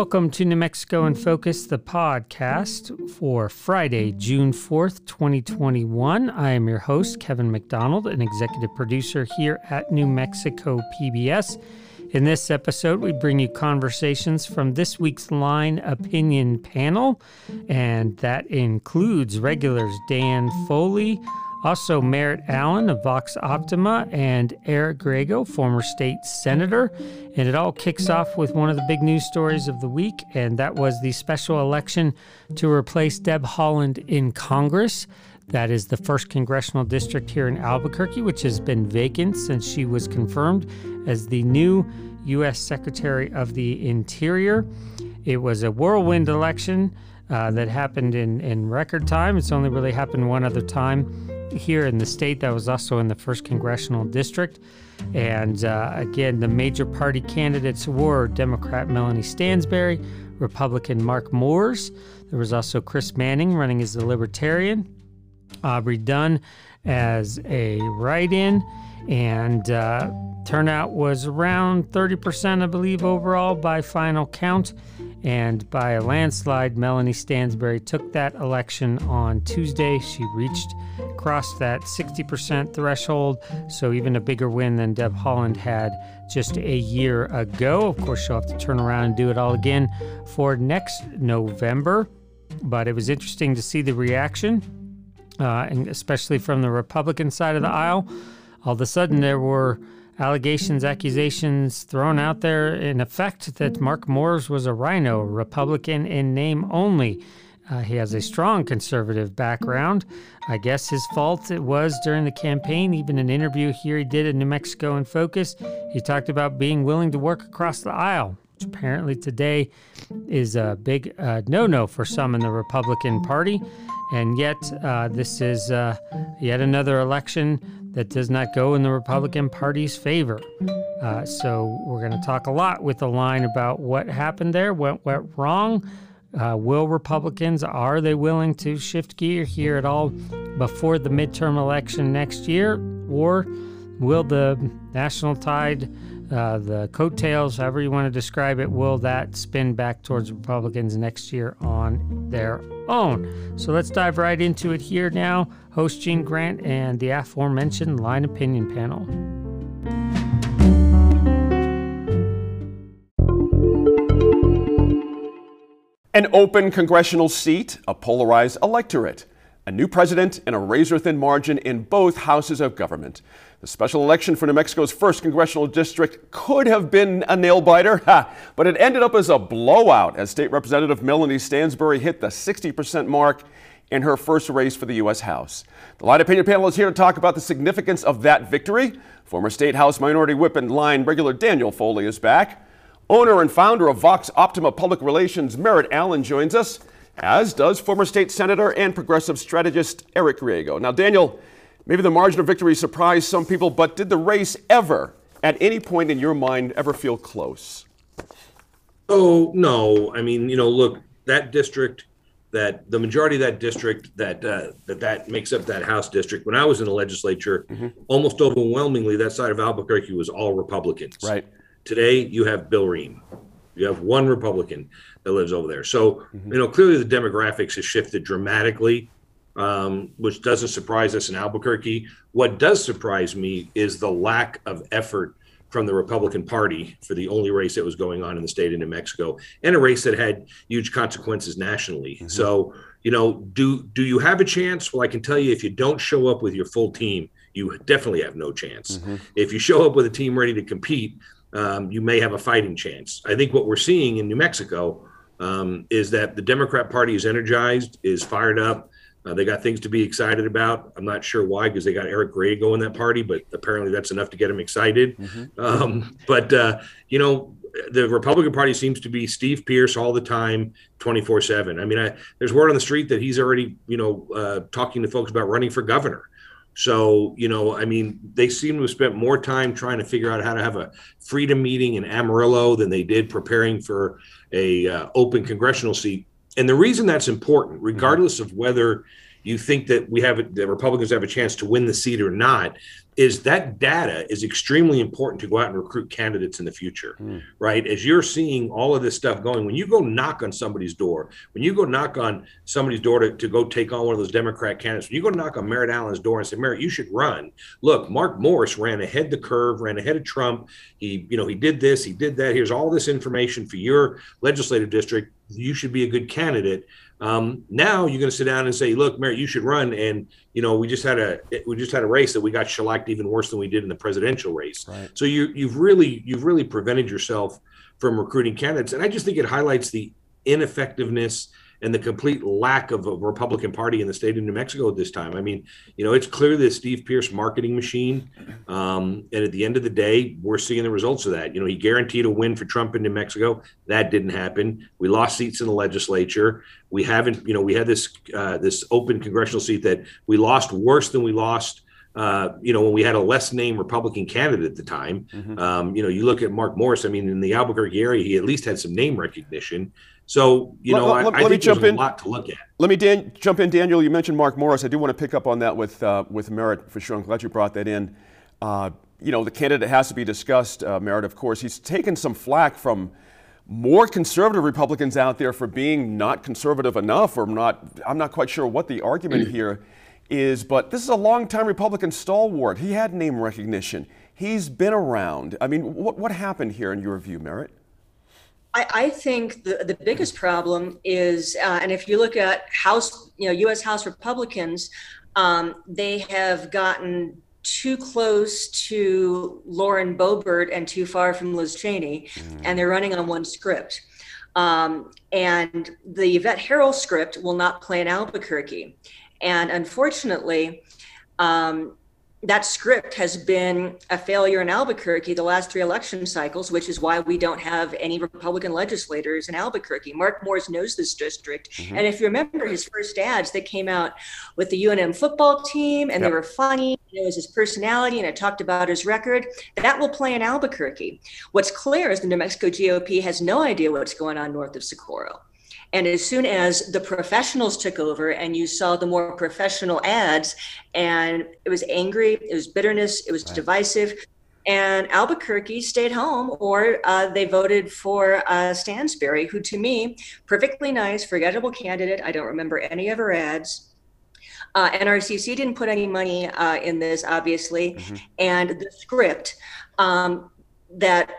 Welcome to New Mexico in Focus, the podcast for Friday, June 4th, 2021. I am your host, Kevin McDonald, an executive producer here at New Mexico PBS. In this episode, we bring you conversations from this week's Line Opinion panel, and that includes regulars Dan Foley, also, Merritt Allen of Vox Optima and Eric Griego, former state senator. And it all kicks off with one of the big news stories of the week, and that was the special election to replace Deb Haaland in Congress. That is the first congressional district here in Albuquerque, which has been vacant since she was confirmed as the new U.S. Secretary of the Interior. It was a whirlwind election uh, that happened in, in record time. It's only really happened one other time here in the state that was also in the first congressional district. And uh, again, the major party candidates were Democrat Melanie Stansbury, Republican Mark Moores. There was also Chris Manning running as the Libertarian, Aubrey Dunn as a write in, and uh, turnout was around 30%, I believe, overall by final count. And by a landslide, Melanie Stansbury took that election on Tuesday. She reached, crossed that 60% threshold, so even a bigger win than Deb Haaland had just a year ago. Of course, she'll have to turn around and do it all again for next November. But it was interesting to see the reaction, uh, and especially from the Republican side of the aisle. All of a sudden, there were allegations, accusations thrown out there in effect that Mark Moores was a rhino, Republican in name only. Uh, he has a strong conservative background. I guess his fault it was during the campaign. Even an interview here he did in New Mexico in Focus, he talked about being willing to work across the aisle, which apparently today is a big uh, no no for some in the Republican Party. And yet, uh, this is uh, yet another election that does not go in the Republican Party's favor. Uh, so we're going to talk a lot with the line about what happened there, what went wrong. Uh, will Republicans, are they willing to shift gear here at all before the midterm election next year? Or will the national tide uh, the coattails, however you want to describe it, will that spin back towards Republicans next year on their own? So let's dive right into it here now. Host Gene Grant and the aforementioned Line Opinion panel. An open congressional seat, a polarized electorate, a new president, and a razor thin margin in both houses of government. The special election for New Mexico's first congressional district could have been a nail biter, but it ended up as a blowout as State Representative Melanie Stansbury hit the 60% mark in her first race for the U.S. House. The Line Opinion panel is here to talk about the significance of that victory. Former State House Minority Whip and Line regular Daniel Foley is back. Owner and founder of Vox Optima Public Relations, Merritt Allen, joins us, as does former state senator and progressive strategist Eric Griego. Now, Daniel, Maybe the margin of victory surprised some people, but did the race ever, at any point in your mind, ever feel close? Oh, no. I mean, you know, look, that district, that the majority of that district that uh, that that makes up that House district. When I was in the legislature, mm-hmm. almost overwhelmingly, that side of Albuquerque was all Republicans. Right. Today, you have Bill Rehm. You have one Republican that lives over there. So, mm-hmm. you know, clearly the demographics has shifted dramatically um, which doesn't surprise us in Albuquerque. What does surprise me is the lack of effort from the Republican Party for the only race that was going on in the state of New Mexico, and a race that had huge consequences nationally. Mm-hmm. So, you know, do do you have a chance? Well, I can tell you, if you don't show up with your full team, you definitely have no chance. Mm-hmm. If you show up with a team ready to compete, um, you may have a fighting chance. I think what we're seeing in New Mexico um, is that the Democrat Party is energized, is fired up. Uh, they got things to be excited about. I'm not sure why, because they got Eric Griego in that party, but apparently that's enough to get him excited. Mm-hmm. Um, but uh, you know, the Republican Party seems to be Steve Pearce all the time, 24 seven. I mean, I, there's word on the street that he's already, you know, uh, talking to folks about running for governor. So, you know, I mean, they seem to have spent more time trying to figure out how to have a freedom meeting in Amarillo than they did preparing for a uh, open congressional seat and the reason that's important, mm-hmm. regardless of whether you think that we have the Republicans have a chance to win the seat or not, is that data is extremely important to go out and recruit candidates in the future, mm. right? As you're seeing all of this stuff going, when you go knock on somebody's door, when you go knock on somebody's door to, to go take on one of those Democrat candidates, when you go knock on Merritt Allen's door and say, Merritt, you should run. Look, Mark Morris ran ahead the curve, ran ahead of Trump. He, you know, he did this, he did that. Here's all this information for your legislative district. You should be a good candidate. Um, now you're going to sit down and say, "Look, Merritt, you should run." And you know, we just had a we just had a race that we got shellacked even worse than we did in the presidential race. Right. So you you've really you've really prevented yourself from recruiting candidates, and I just think it highlights the ineffectiveness and the complete lack of a Republican Party in the state of New Mexico at this time. I mean, you know, it's clear the Steve Pearce marketing machine. Um, and at the end of the day, we're seeing the results of that. You know, he guaranteed a win for Trump in New Mexico. That didn't happen. We lost seats in the legislature. We haven't, you know, we had this uh, this open congressional seat that we lost worse than we lost. Uh, you know, when we had a less named Republican candidate at the time, mm-hmm. um, you know, you look at Mark Morris. I mean, in the Albuquerque area, he at least had some name recognition. So you know, let, I, let, I me jump in. a lot to look at. Let me Dan, jump in, Daniel. You mentioned Mark Morris. I do want to pick up on that with uh, with Merritt for sure. I'm glad you brought that in. Uh, you know, the candidate has to be discussed. Uh, Merritt, of course, he's taken some flack from more conservative Republicans out there for being not conservative enough, or not. I'm not quite sure what the argument here is, but this is a longtime Republican stalwart. He had name recognition. He's been around. I mean, what what happened here in your view, Merritt? I, I think the, the biggest problem is, uh, and if you look at House, you know, U.S. House Republicans, um, they have gotten too close to Lauren Boebert and too far from Liz Cheney, mm. and they're running on one script. Um, and the Yvette Herrell script will not play in Albuquerque. And unfortunately, um, that script has been a failure in Albuquerque the last three election cycles, which is why we don't have any Republican legislators in Albuquerque. Mark Morris knows this district. Mm-hmm. And if you remember his first ads that came out with the UNM football team and yep. they were funny, it was his personality and it talked about his record, that will play in Albuquerque. What's clear is the New Mexico GOP has no idea what's going on north of Socorro. And as soon as the professionals took over and you saw the more professional ads, and it was angry, it was bitterness, it was right. divisive. And Albuquerque stayed home, or uh, they voted for uh, Stansbury, who to me, perfectly nice, forgettable candidate. I don't remember any of her ads. Uh, NRCC didn't put any money uh, in this, obviously. Mm-hmm. And the script um, that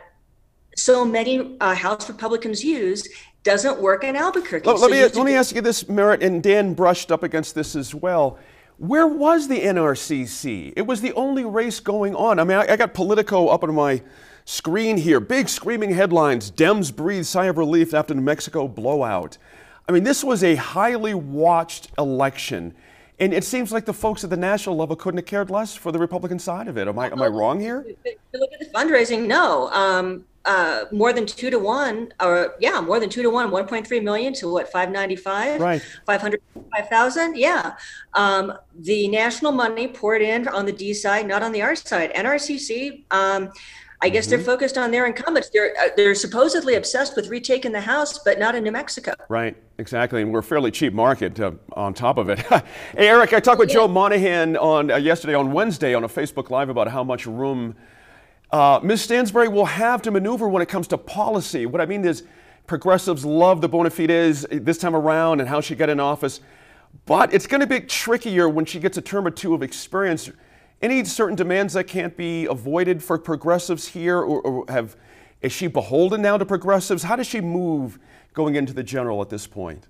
so many uh, House Republicans use doesn't work in Albuquerque. Let, so let me, let me ask you this, Merritt, and Dan brushed up against this as well. Where was the NRCC? It was the only race going on. I mean, I, I got Politico up on my screen here. Big screaming headlines Dems breathe sigh of relief after New Mexico blowout. I mean, this was a highly watched election. And it seems like the folks at the national level couldn't have cared less for the Republican side of it. Am I, am I wrong here? look at the fundraising, no. Um, uh, more than two to one, or yeah, more than two to one, 1.3 million to what, 595? Right. 505,000? Yeah. Um, the national money poured in on the D side, not on the R side. NRCC, um, I guess mm-hmm. they're focused on their incumbents. They're uh, they're supposedly obsessed with retaking the House, but not in New Mexico. Right, exactly, and we're a fairly cheap market uh, on top of it. hey, Eric, I talked with yeah. Joe Monahan on uh, yesterday on Wednesday on a Facebook Live about how much room uh, Ms. Stansbury will have to maneuver when it comes to policy. What I mean is, progressives love the bona fides this time around and how she got in office, but it's going to be trickier when she gets a term or two of experience. Any certain demands that can't be avoided for progressives here, or, or have is she beholden now to progressives? How does she move going into the general at this point?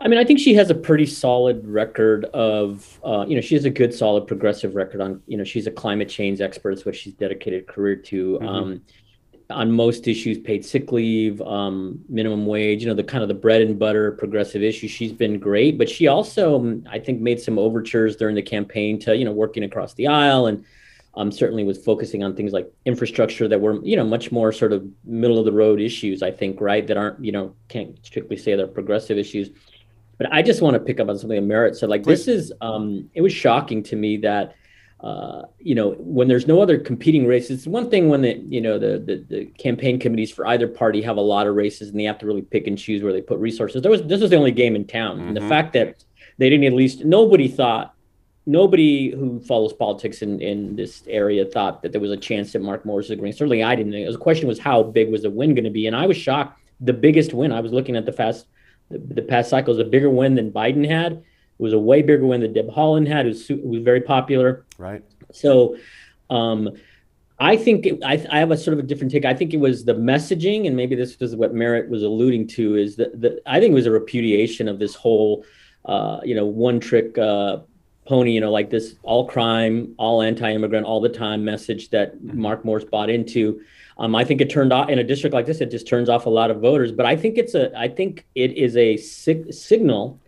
I mean, I think she has a pretty solid record of, uh, you know, she has a good, solid progressive record on, you know, she's a climate change expert, which she's dedicated a career to. Mm-hmm. Um, on most issues, paid sick leave, um, minimum wage, you know, the kind of the bread and butter progressive issues. She's been great, but she also, I think, made some overtures during the campaign to, you know, working across the aisle and um, certainly was focusing on things like infrastructure that were, you know, much more sort of middle of the road issues, I think, right? That aren't, you know, can't strictly say they're progressive issues. But I just want to pick up on something that Merritt said. Like this is, um, it was shocking to me that, uh, you know, when there's no other competing races, it's one thing when the, you know, the, the, the campaign committees for either party have a lot of races and they have to really pick and choose where they put resources. There was this was the only game in town, mm-hmm. and the mm-hmm. fact that they didn't at least nobody thought nobody who follows politics in, in this area thought that there was a chance that Mark Morris was going. Certainly, I didn't. The question was how big was the win going to be, and I was shocked. The biggest win. I was looking at the fast, the, the past cycles, a bigger win than Biden had. It was a way bigger win than Deb Haaland had, who was, was very popular. Right. So, um, I think it, I, I, have a sort of a different take. I think it was the messaging, and maybe this is what Merritt was alluding to. Is that the, I think it was a repudiation of this whole, uh, you know, one trick uh, pony, you know, like this all crime, all anti-immigrant, all the time message that mm-hmm. Mark Moores bought into. Um, I think it turned off in a district like this. It just turns off a lot of voters. But I think it's a. I think it is a sig- signal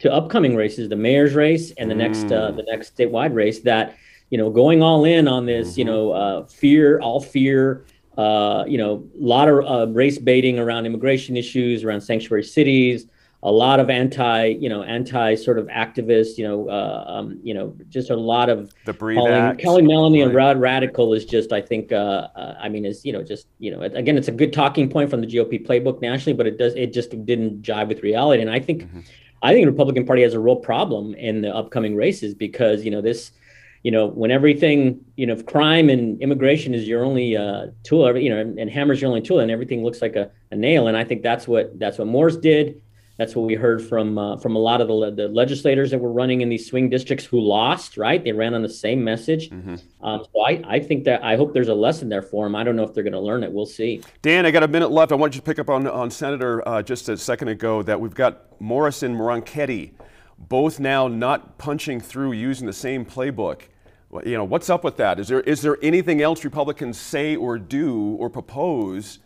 to upcoming races, the mayor's race and the mm. next uh, the next statewide race, that you know going all in on this, mm-hmm. you know, uh, fear, all fear. Uh, you know, a lot of uh, race baiting around immigration issues, around sanctuary cities, a lot of anti, you know, anti sort of activists, you know, uh, um, you know, just a lot of the Breathe calling, Kelly Melanie right. and Rod Radical is just, I think, uh, uh, I mean, is you know, just you know, again, it's a good talking point from the GOP playbook nationally, but it does, it just didn't jive with reality, and I think, mm-hmm. I think the Republican Party has a real problem in the upcoming races because you know this. You know, when everything, you know, crime and immigration is your only uh, tool, you know, and, and hammer's your only tool, and everything looks like a, a nail. And I think that's what that's what Moores did that's what we heard from uh, from a lot of the, the legislators that were running in these swing districts who lost. Right, they ran on the same message. Mm-hmm. Um, so I, I think that I hope there's a lesson there for them. I don't know if they're going to learn it. We'll see. Dan, I got a minute left. I want you to pick up on on Senator uh, just a second ago that we've got Morris and Ronchetti both now not punching through using the same playbook. You know, what's up with that? Is there is there anything else Republicans say or do or propose?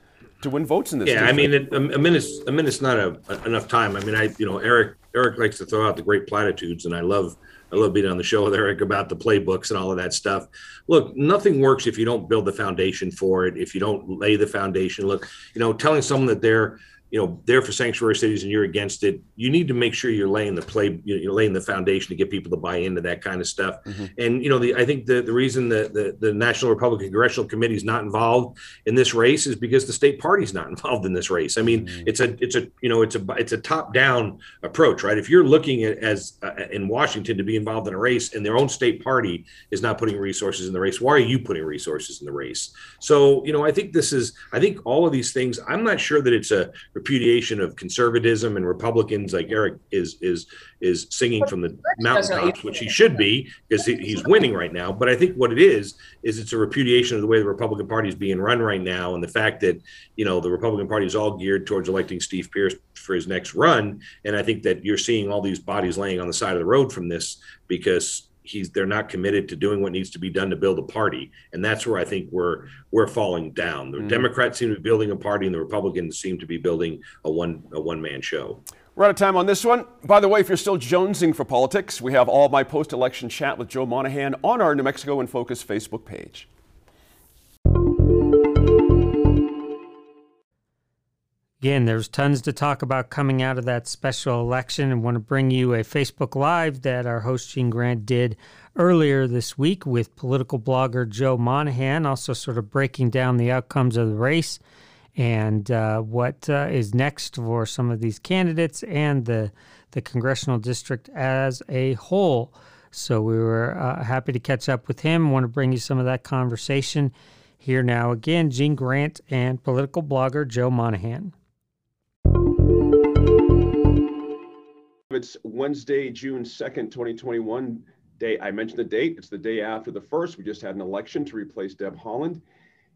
To win votes in this. Yeah, district. I mean, a, a minute's a minute's not a, a, enough time. I mean, I you know Eric Eric likes to throw out the great platitudes, and I love I love being on the show with Eric about the playbooks and all of that stuff. Look, nothing works if you don't build the foundation for it. If you don't lay the foundation, look, you know, telling someone that they're you know there for sanctuary cities and you're against it you need to make sure you're laying the play you're laying the foundation to get people to buy into that kind of stuff mm-hmm. and you know the i think the, the reason that the, the national republican congressional committee is not involved in this race is because the state party's not involved in this race i mean mm-hmm. it's a it's a you know it's a it's a top down approach right if you're looking at as uh, in washington to be involved in a race and their own state party is not putting resources in the race why are you putting resources in the race so you know i think this is i think all of these things i'm not sure that it's a repudiation of conservatism and Republicans, like Eric is is is singing from the mountaintops, which he should be because he, he's winning right now. But I think what it is is it's a repudiation of the way the Republican Party is being run right now, and the fact that you know the Republican Party is all geared towards electing Steve Pearce for his next run. And I think that you're seeing all these bodies laying on the side of the road from this because he's they're not committed to doing what needs to be done to build a party and that's where i think we're we're falling down the mm. democrats seem to be building a party and the republicans seem to be building a one a one man show we're out of time on this one. By the way, if you're still jonesing for politics, we have all my post election chat with Joe Monahan on our New Mexico in Focus Facebook page. Again, there's tons to talk about coming out of that special election and want to bring you a Facebook Live that our host Gene Grant did earlier this week with political blogger Joe Monahan, also sort of breaking down the outcomes of the race and uh, what uh, is next for some of these candidates and the, the congressional district as a whole. So we were uh, happy to catch up with him. Want to bring you some of that conversation here now. Again, Gene Grant and political blogger Joe Monahan. It's Wednesday, June 2nd, 2021. Day I mentioned the date. It's the day after the first. We just had an election to replace Deb Haaland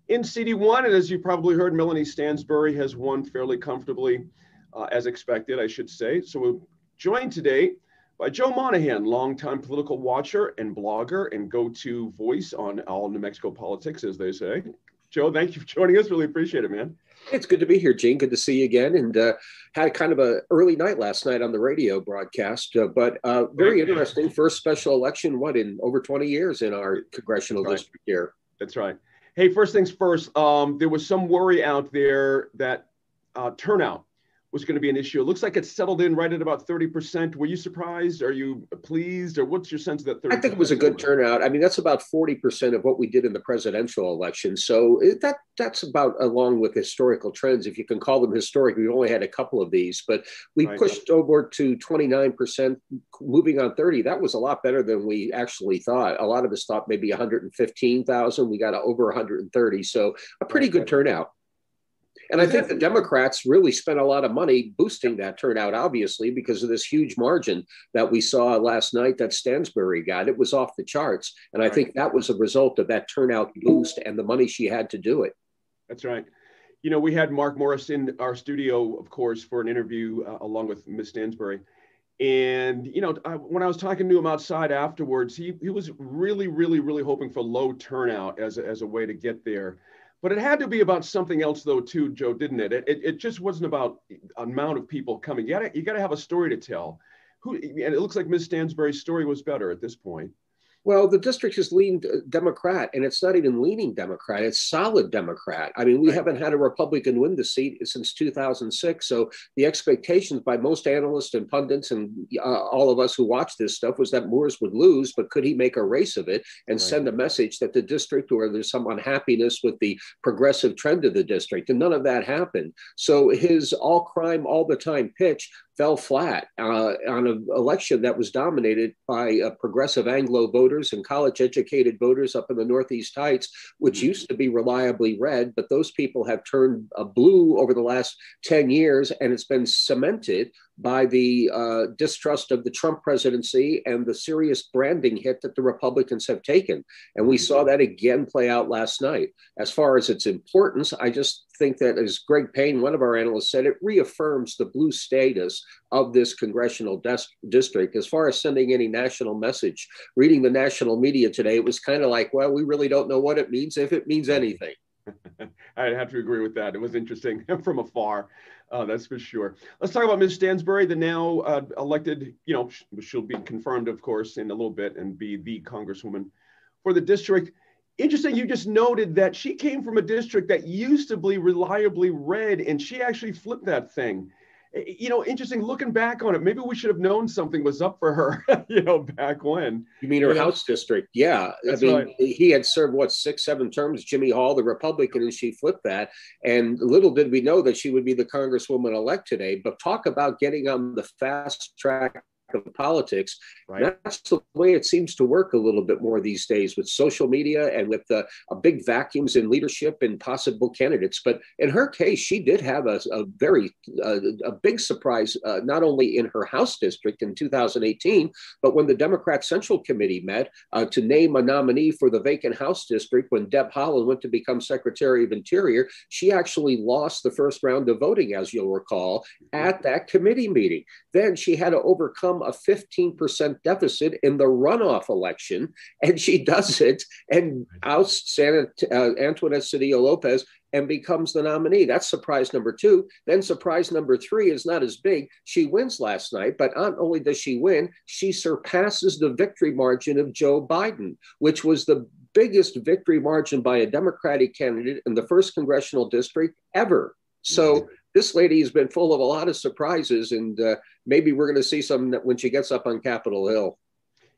in CD1. And as you probably heard, Melanie Stansbury has won fairly comfortably, uh, as expected, I should say. So we're joined today by Joe Monahan, longtime political watcher and blogger and go to voice on all New Mexico politics, as they say. Joe, thank you for joining us. Really appreciate it, man. It's good to be here, Gene. Good to see you again. And uh, had kind of a early night last night on the radio broadcast, uh, but uh, very interesting. First special election, what in over 20 years in our congressional district here. That's right. Hey, first things first. Um, there was some worry out there that uh, turnout was going to be an issue. It looks like it's settled in right at about 30%. Were you surprised? Are you pleased? Or what's your sense of that 30 I think it was a good turnout. I mean, that's about 40% of what we did in the presidential election. So that that's about along with historical trends, if you can call them historic. we've only had a couple of these, but we right. pushed over to 29%, moving on 30. That was a lot better than we actually thought. A lot of us thought maybe 115,000. We got over 130. So a pretty good turnout. And I think the Democrats really spent a lot of money boosting that turnout, obviously, because of this huge margin that we saw last night that Stansbury got. It was off the charts. And I think that was a result of that turnout boost and the money she had to do it. That's right. You know, we had Mark Morris in our studio, of course, for an interview uh, along with Ms. Stansbury. And, you know, I, when I was talking to him outside afterwards, he, he was really, really, really hoping for low turnout as a, as a way to get there. But it had to be about something else, though, too, Joe, didn't it? It, it, just wasn't about amount of people coming. You got you to have a story to tell. Who, and it looks like Ms. Stansbury's story was better at this point. Well, the district has leaned uh, Democrat, and it's not even leaning Democrat; it's solid Democrat. I mean, we right. haven't had a Republican win the seat since 2006. So the expectations by most analysts and pundits and uh, all of us who watch this stuff was that Moores would lose, but could he make a race of it and right. send a message that the district or there's some unhappiness with the progressive trend of the district? And none of that happened. So his all crime all the time pitch fell flat uh, on an election that was dominated by uh, progressive Anglo voters and college educated voters up in the Northeast Heights, which mm-hmm. used to be reliably red, but those people have turned uh, blue over the last 10 years, and it's been cemented by the uh, distrust of the Trump presidency and the serious branding hit that the Republicans have taken. And we saw that again play out last night. As far as its importance, I just think that, as Greg Payne, one of our analysts, said, it reaffirms the blue status of this congressional des- district. As far as sending any national message, reading the national media today, it was kind of like, well, we really don't know what it means, if it means anything. I'd have to agree with that. It was interesting from afar. Uh, that's for sure. Let's talk about Ms. Stansbury, the now uh, elected, you know, she'll be confirmed, of course, in a little bit and be the congresswoman for the district. Interesting, you just noted that she came from a district that used to be reliably red, and she actually flipped that thing. Eh, you know, interesting looking back on it. Maybe we should have known something was up for her, you know, back when. You mean her you House know? district? Yeah. That's I mean, right. he had served what six, seven terms, Jimmy Hall, the Republican, and she flipped that. And little did we know that she would be the Congresswoman elect today. But talk about getting on the fast track of politics. Right. That's the way it seems to work a little bit more these days with social media and with uh, a big vacuums in leadership and possible candidates. But in her case, she did have a, a very uh, a big surprise, uh, not only in her House district in 2018, but when the Democrat Central Committee met uh, to name a nominee for the vacant House district when Deb Haaland went to become Secretary of Interior, she actually lost the first round of voting, as you'll recall, at that committee meeting. Then she had to overcome a 15% deficit in the runoff election, and she does it and ousts Santa, uh, Antoinette Sedillo Lopez and becomes the nominee. That's surprise number two. Then surprise number three is not as big. She wins last night, but not only does she win, she surpasses the victory margin of Joe Biden, which was the biggest victory margin by a Democratic candidate in the first congressional district ever. So this lady has been full of a lot of surprises, and uh, maybe we're going to see some when she gets up on Capitol Hill.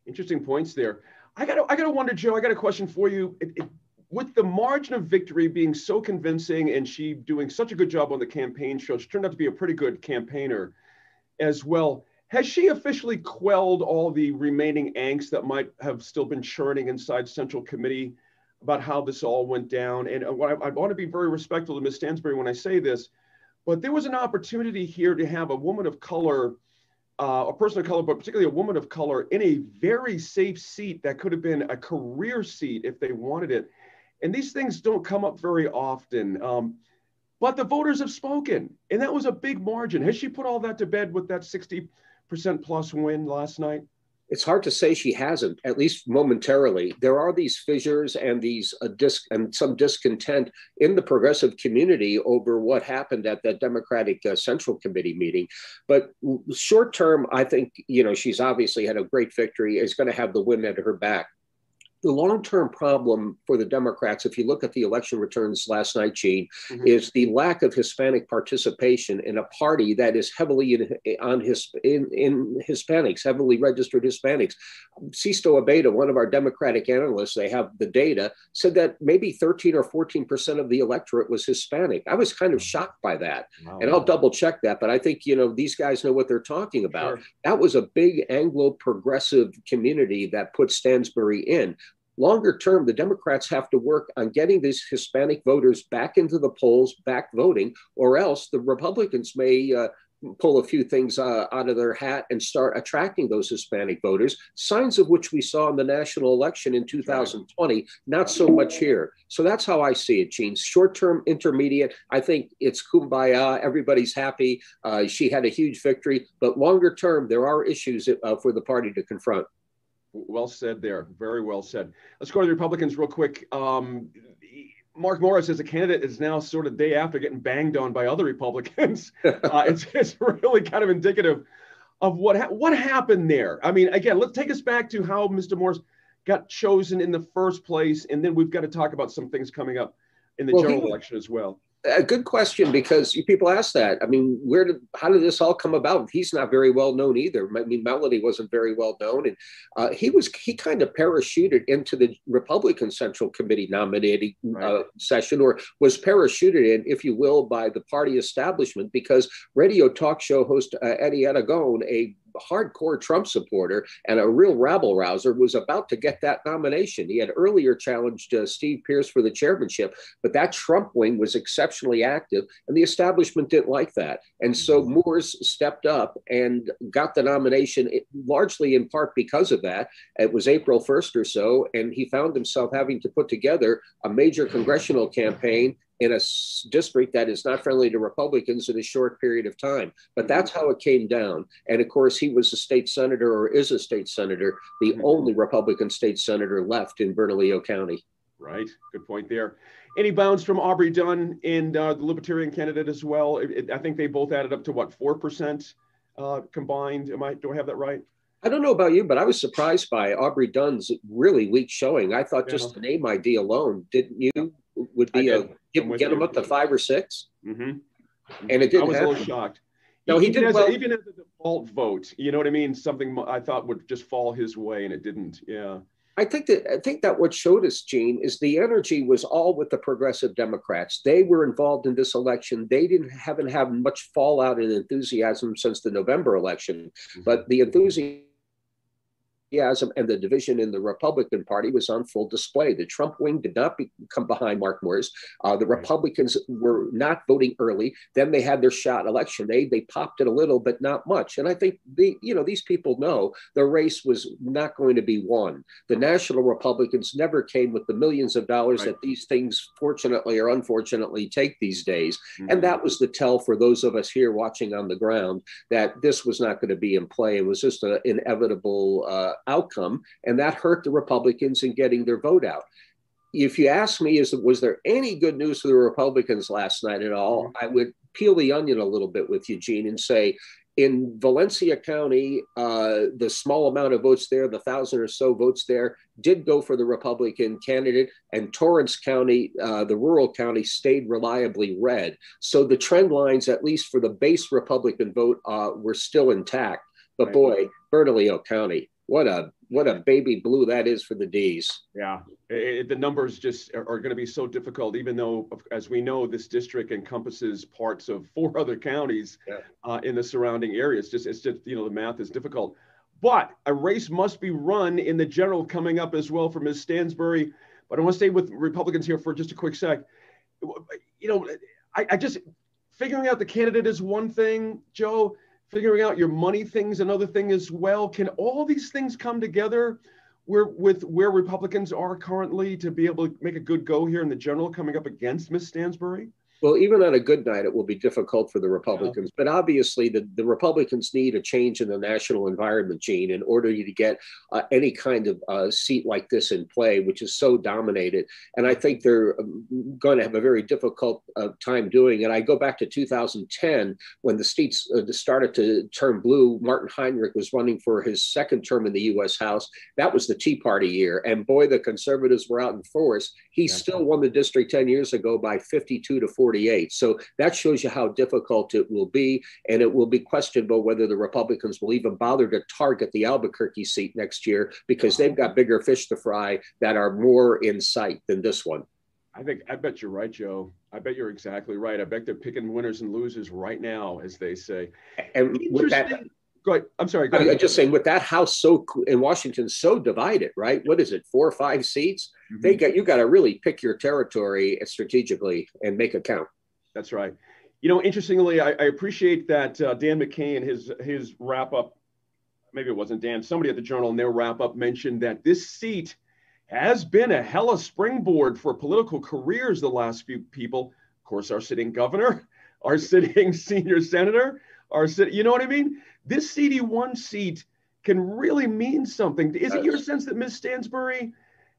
Interesting points there. I got to, I got to wonder, Joe. I got a question for you. It, it, with the margin of victory being so convincing, and she doing such a good job on the campaign show, she turned out to be a pretty good campaigner as well. Has she officially quelled all the remaining angst that might have still been churning inside Central Committee about how this all went down? And uh, I, I want to be very respectful to Ms. Stansbury when I say this but there was an opportunity here to have a woman of color, uh, a person of color, but particularly a woman of color, in a very safe seat that could have been a career seat if they wanted it. And these things don't come up very often. Um, but the voters have spoken, and that was a big margin. Has she put all that to bed with that 60% plus win last night? It's hard to say she hasn't, at least momentarily. There are these fissures and these uh, dis- and some discontent in the progressive community over what happened at that Democratic uh, Central Committee meeting. But short term, I think you know she's obviously had a great victory. Is going to have the win at her back the long-term problem for the Democrats, if you look at the election returns last night, Gene, mm-hmm. is the lack of Hispanic participation in a party that is heavily in, on his in, in Hispanics, heavily registered Hispanics. Sisto Abeyta, one of our Democratic analysts, they have the data, said that maybe 13 or 14 percent of the electorate was Hispanic. I was kind of shocked by that, wow. and I'll double check that. But I think you know these guys know what they're talking about. Sure. That was a big Anglo progressive community that put Stansbury in. Longer term, the Democrats have to work on getting these Hispanic voters back into the polls, back voting, or else the Republicans may uh, pull a few things uh, out of their hat and start attracting those Hispanic voters, signs of which we saw in the national election in 2020, not so much here. So that's how I see it, Gene. Short term, intermediate, I think it's kumbaya. Everybody's happy. Uh, she had a huge victory. But longer term, there are issues uh, for the party to confront. Well said there. Very well said. Let's go to the Republicans real quick. Um, Mark Morris as a candidate is now sort of day after getting banged on by other Republicans. uh, it's, it's really kind of indicative of what ha- what happened there. I mean, again, let's take us back to how Mr. Morris got chosen in the first place, and then we've got to talk about some things coming up in the well, general election as well a good question because people ask that. I mean, where did how did this all come about? He's not very well known either. I mean, Melody wasn't very well known, and uh, he was he kind of parachuted into the Republican Central Committee nominating right. uh, session, or was parachuted in, if you will, by the party establishment because radio talk show host uh, Eddie Aragon, a hardcore Trump supporter and a real rabble rouser, was about to get that nomination. He had earlier challenged uh, Steve Pearce for the chairmanship, but that Trump wing was exceptionally active, and the establishment didn't like that. And so mm-hmm. Moores stepped up and got the nomination, largely in part because of that. It was April 1st or so, and he found himself having to put together a major congressional campaign in a district that is not friendly to Republicans in a short period of time. But mm-hmm. that's how it came down. And of course, he was a state senator or is a state senator, the mm-hmm. only Republican state senator left in Bernalillo County. Right. Good point there. Any bounds from Aubrey Dunn and uh, the Libertarian candidate as well? It, it, I think they both added up to what, 4% uh, combined? Am I, do I have that right? I don't know about you, but I was surprised by Aubrey Dunn's really weak showing. I thought yeah. just the name ID alone, didn't you? Would be a get, get him up to five or 6 mm-hmm. And it didn't. I was happen. a little shocked. No, he even did as well. A, even as a default vote. You know what I mean? Something I thought would just fall his way, and it didn't. Yeah. I think that I think that what showed us, Gene, is the energy was all with the progressive Democrats. They were involved in this election. They didn't haven't had much fallout and enthusiasm since the November election, mm-hmm. but the enthusiasm enthusiasm and the division in the Republican Party was on full display. The Trump wing did not be, come behind Mark Morris. Uh, the Republicans were not voting early. Then they had their shot election day. They popped it a little, but not much. And I think the you know these people know the race was not going to be won. The national Republicans never came with the millions of dollars right. that these things, fortunately or unfortunately, take these days. Mm-hmm. And that was the tell for those of us here watching on the ground that this was not going to be in play. It was just an inevitable uh, outcome, and that hurt the Republicans in getting their vote out. If you ask me, is was there any good news for the Republicans last night at all? Mm-hmm. I would peel the onion a little bit with Eugene and say, in Valencia County, uh, the small amount of votes there, the thousand or so votes there, did go for the Republican candidate, and Torrance County, uh, the rural county, stayed reliably red. So the trend lines, at least for the base Republican vote, uh, were still intact. But boy, Bernalillo County, what a what a baby blue that is for the D's. Yeah, it, the numbers just are, are going to be so difficult. Even though, as we know, this district encompasses parts of four other counties yeah. uh, in the surrounding areas. Just it's just you know the math is difficult. But a race must be run in the general coming up as well for Ms. Stansbury. But I want to stay with Republicans here for just a quick sec. You know, I, I just figuring out the candidate is one thing, Joe figuring out your money things another thing as well. Can all these things come together where, with where Republicans are currently to be able to make a good go here in the general coming up against Miss Stansbury? Well, even on a good night, it will be difficult for the Republicans. Yeah. But obviously, the, the Republicans need a change in the national environment, Gene, in order to get uh, any kind of uh, seat like this in play, which is so dominated. And I think they're um, going to have a very difficult uh, time doing it. I go back to 2010 when the states uh, started to turn blue. Martin Heinrich was running for his second term in the U.S. House. That was the Tea Party year. And boy, the conservatives were out in force. He yeah. still won the district 10 years ago by 52 to 48. So that shows you how difficult it will be. And it will be questionable whether the Republicans will even bother to target the Albuquerque seat next year because they've got bigger fish to fry that are more in sight than this one. I think I bet you're right, Joe. I bet you're exactly right. I bet they're picking winners and losers right now, as they say. And with that, go ahead. I'm sorry. Ahead. I'm just saying, with that house so in Washington so divided, right? What is it? Four or five seats? Mm-hmm. They got you got to really pick your territory strategically and make it count. That's right. You know, interestingly, I, I appreciate that uh, Dan McCain, his his wrap up. Maybe it wasn't Dan. Somebody at the Journal in their wrap up mentioned that this seat has been a hella springboard for political careers. The last few people, of course, our sitting governor, our sitting senior senator, our sit. You know what I mean? This CD1 seat can really mean something. Is it your sense that Ms. Stansbury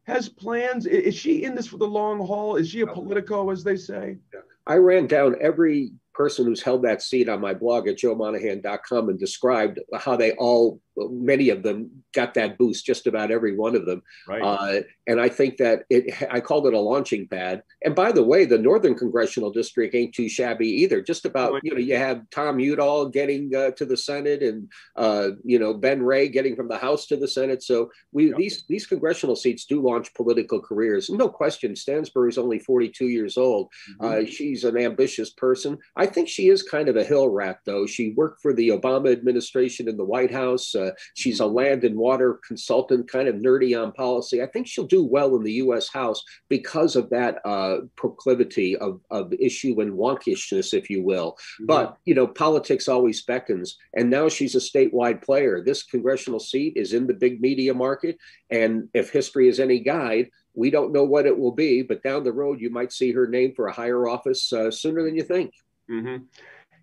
has plans? Is she in this for the long haul? Is she a politico, as they say? I ran down every person who's held that seat on my blog at joemonahan.com and described how they all many of them got that boost, just about every one of them. Right. Uh, and I think that it, I called it a launching pad. And by the way, the Northern Congressional District ain't too shabby either. Just about, you know, you have Tom Udall getting uh, to the Senate and, uh, you know, Ben Ray getting from the House to the Senate. So we, yep. these, these congressional seats do launch political careers. No question. Stansbury's only 42 years old. Mm-hmm. Uh, she's an ambitious person. I think she is kind of a hill rat, though. She worked for the Obama administration in the White House. Uh, she's a land and water consultant, kind of nerdy on policy. I think she'll do well in the U.S. House because of that uh, proclivity of, of issue and wonkishness, if you will. Mm-hmm. But, you know, politics always beckons. And now she's a statewide player. This congressional seat is in the big media market. And if history is any guide, we don't know what it will be, but down the road, you might see her name for a higher office uh, sooner than you think. Mm-hmm.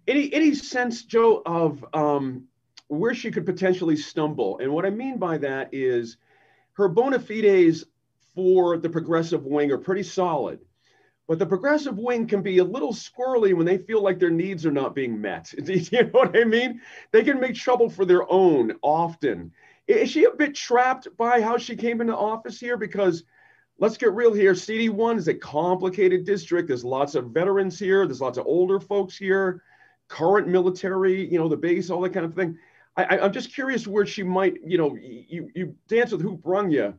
Any any sense, Joe, of um, where she could potentially stumble. And what I mean by that is her bona fides for the progressive wing are pretty solid. But the progressive wing can be a little squirrely when they feel like their needs are not being met. You know what I mean? They can make trouble for their own often. Is she a bit trapped by how she came into office here? Because let's get real here CD1 is a complicated district. There's lots of veterans here, there's lots of older folks here, current military, you know, the base, all that kind of thing. I, am just curious where she might, you know, you, you dance with who brung you,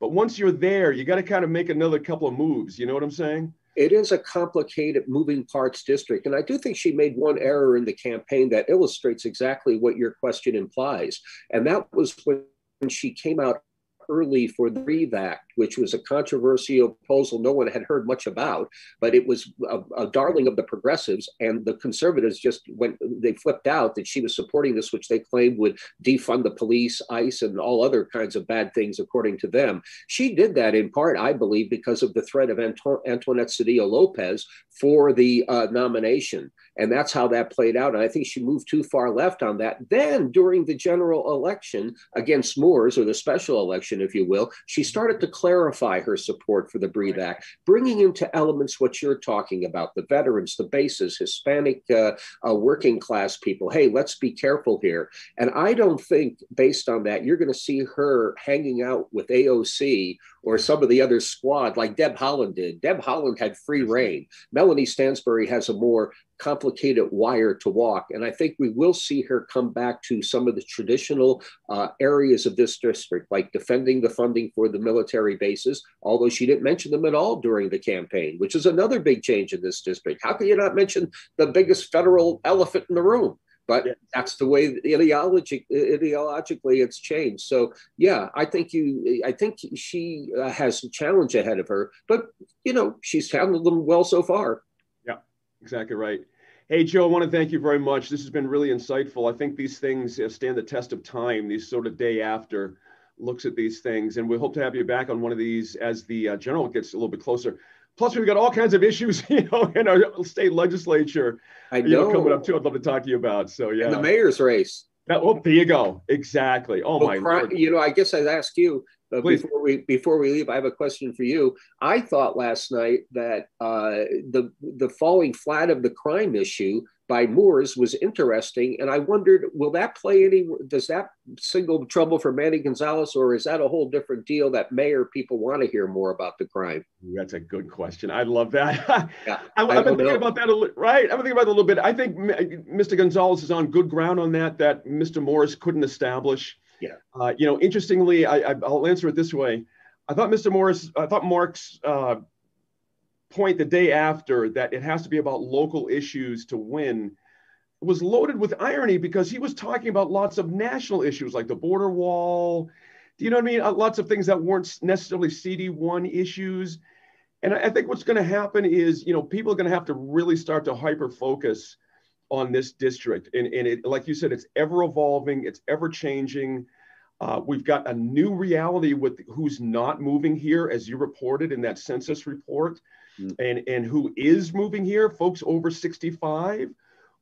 but once you're there, you got to kind of make another couple of moves. You know what I'm saying? It is a complicated moving parts district. And I do think she made one error in the campaign that illustrates exactly what your question implies. And that was when she came out early for the Breathe Act, which was a controversial proposal no one had heard much about, but it was a, a, darling of the progressives. And the conservatives just went, they flipped out that she was supporting this, which they claimed would defund the police, ICE, and all other kinds of bad things, according to them. She did that in part, I believe, because of the threat of Anto- Antoinette Sedillo Lopez for the uh, nomination. And that's how that played out. And I think she moved too far left on that. Then during the general election against Moores, or the special election, if you will, she started to clarify her support for the Breathe Act, bringing into elements what you're talking about the veterans, the bases, Hispanic uh, uh, working class people. Hey, let's be careful here. And I don't think, based on that, you're going to see her hanging out with AOC or some of the other squad like Deb Haaland did. Deb Haaland had free reign. Melanie Stansbury has a more complicated wire to walk. And I think we will see her come back to some of the traditional uh, areas of this district, like defending the funding for the military bases, although she didn't mention them at all during the campaign, which is another big change in this district. How can you not mention the biggest federal elephant in the room? But that's the way ideology, ideologically it's changed. So yeah, I think you, I think she uh, has a challenge ahead of her. But you know, she's handled them well so far. Yeah, exactly right. Hey, Joe, I want to thank you very much. This has been really insightful. I think these things uh, stand the test of time, these sort of day after looks at these things. And we hope to have you back on one of these as the uh, general gets a little bit closer. Plus, we've got all kinds of issues, you know, in our state legislature. I know. You know coming up too. I'd love to talk to you about. So yeah, and the mayor's race. That, well, there you go. Exactly. Oh well, my Lord. You know, I guess I'd ask you uh, before we before we leave. I have a question for you. I thought last night that uh, the the falling flat of the crime issue by Moores was interesting, and I wondered, will that play any? Does that single trouble for Manny Gonzales, or is that a whole different deal that mayor people want to hear more about the crime? That's a good question. I love that. yeah, I, have been thinking know. about that a little, right? I've been thinking about it a little bit. I think Mr. Gonzales is on good ground on that. That Mr. Morris couldn't establish. Yeah. Uh, you know, interestingly, I, will answer it this way. I thought Mr. Morris, I thought Mark's uh, point the day after that it has to be about local issues to win was loaded with irony because he was talking about lots of national issues like the border wall. Do you know what I mean? Uh, lots of things that weren't necessarily CD1 issues. And I think what's going to happen is, you know, people are going to have to really start to hyper focus on this district. And, and it, like you said, it's ever evolving, it's ever changing. Uh, we've got a new reality with who's not moving here, as you reported in that census report mm. and, and who is moving here, folks over 65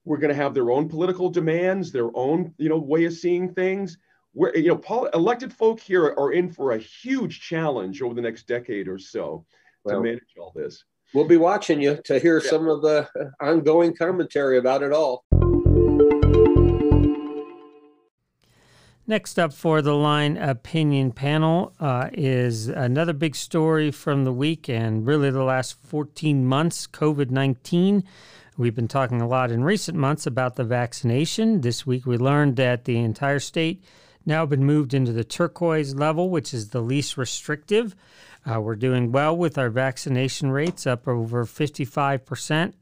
we're going to have their own political demands, their own, you know, way of seeing things. Where you know, pol- elected folk here are in for a huge challenge over the next decade or so well, to manage all this. We'll be watching you to hear yeah. some of the ongoing commentary about it all. Next up for the line opinion panel uh, is another big story from the week and really the last 14 months COVID 19. We've been talking a lot in recent months about the vaccination. This week we learned that the entire state now been moved into the turquoise level, which is the least restrictive. Uh, we're doing well with our vaccination rates, up over 55%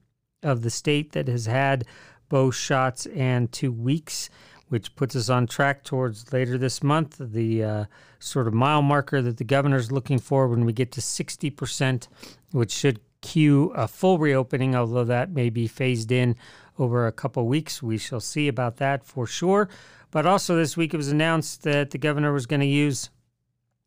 of the state that has had both shots and two weeks which puts us on track towards later this month, the uh, sort of mile marker that the governor is looking for when we get to 60%, which should cue a full reopening, although that may be phased in over a couple weeks. We shall see about that for sure. But also, this week it was announced that the governor was going to use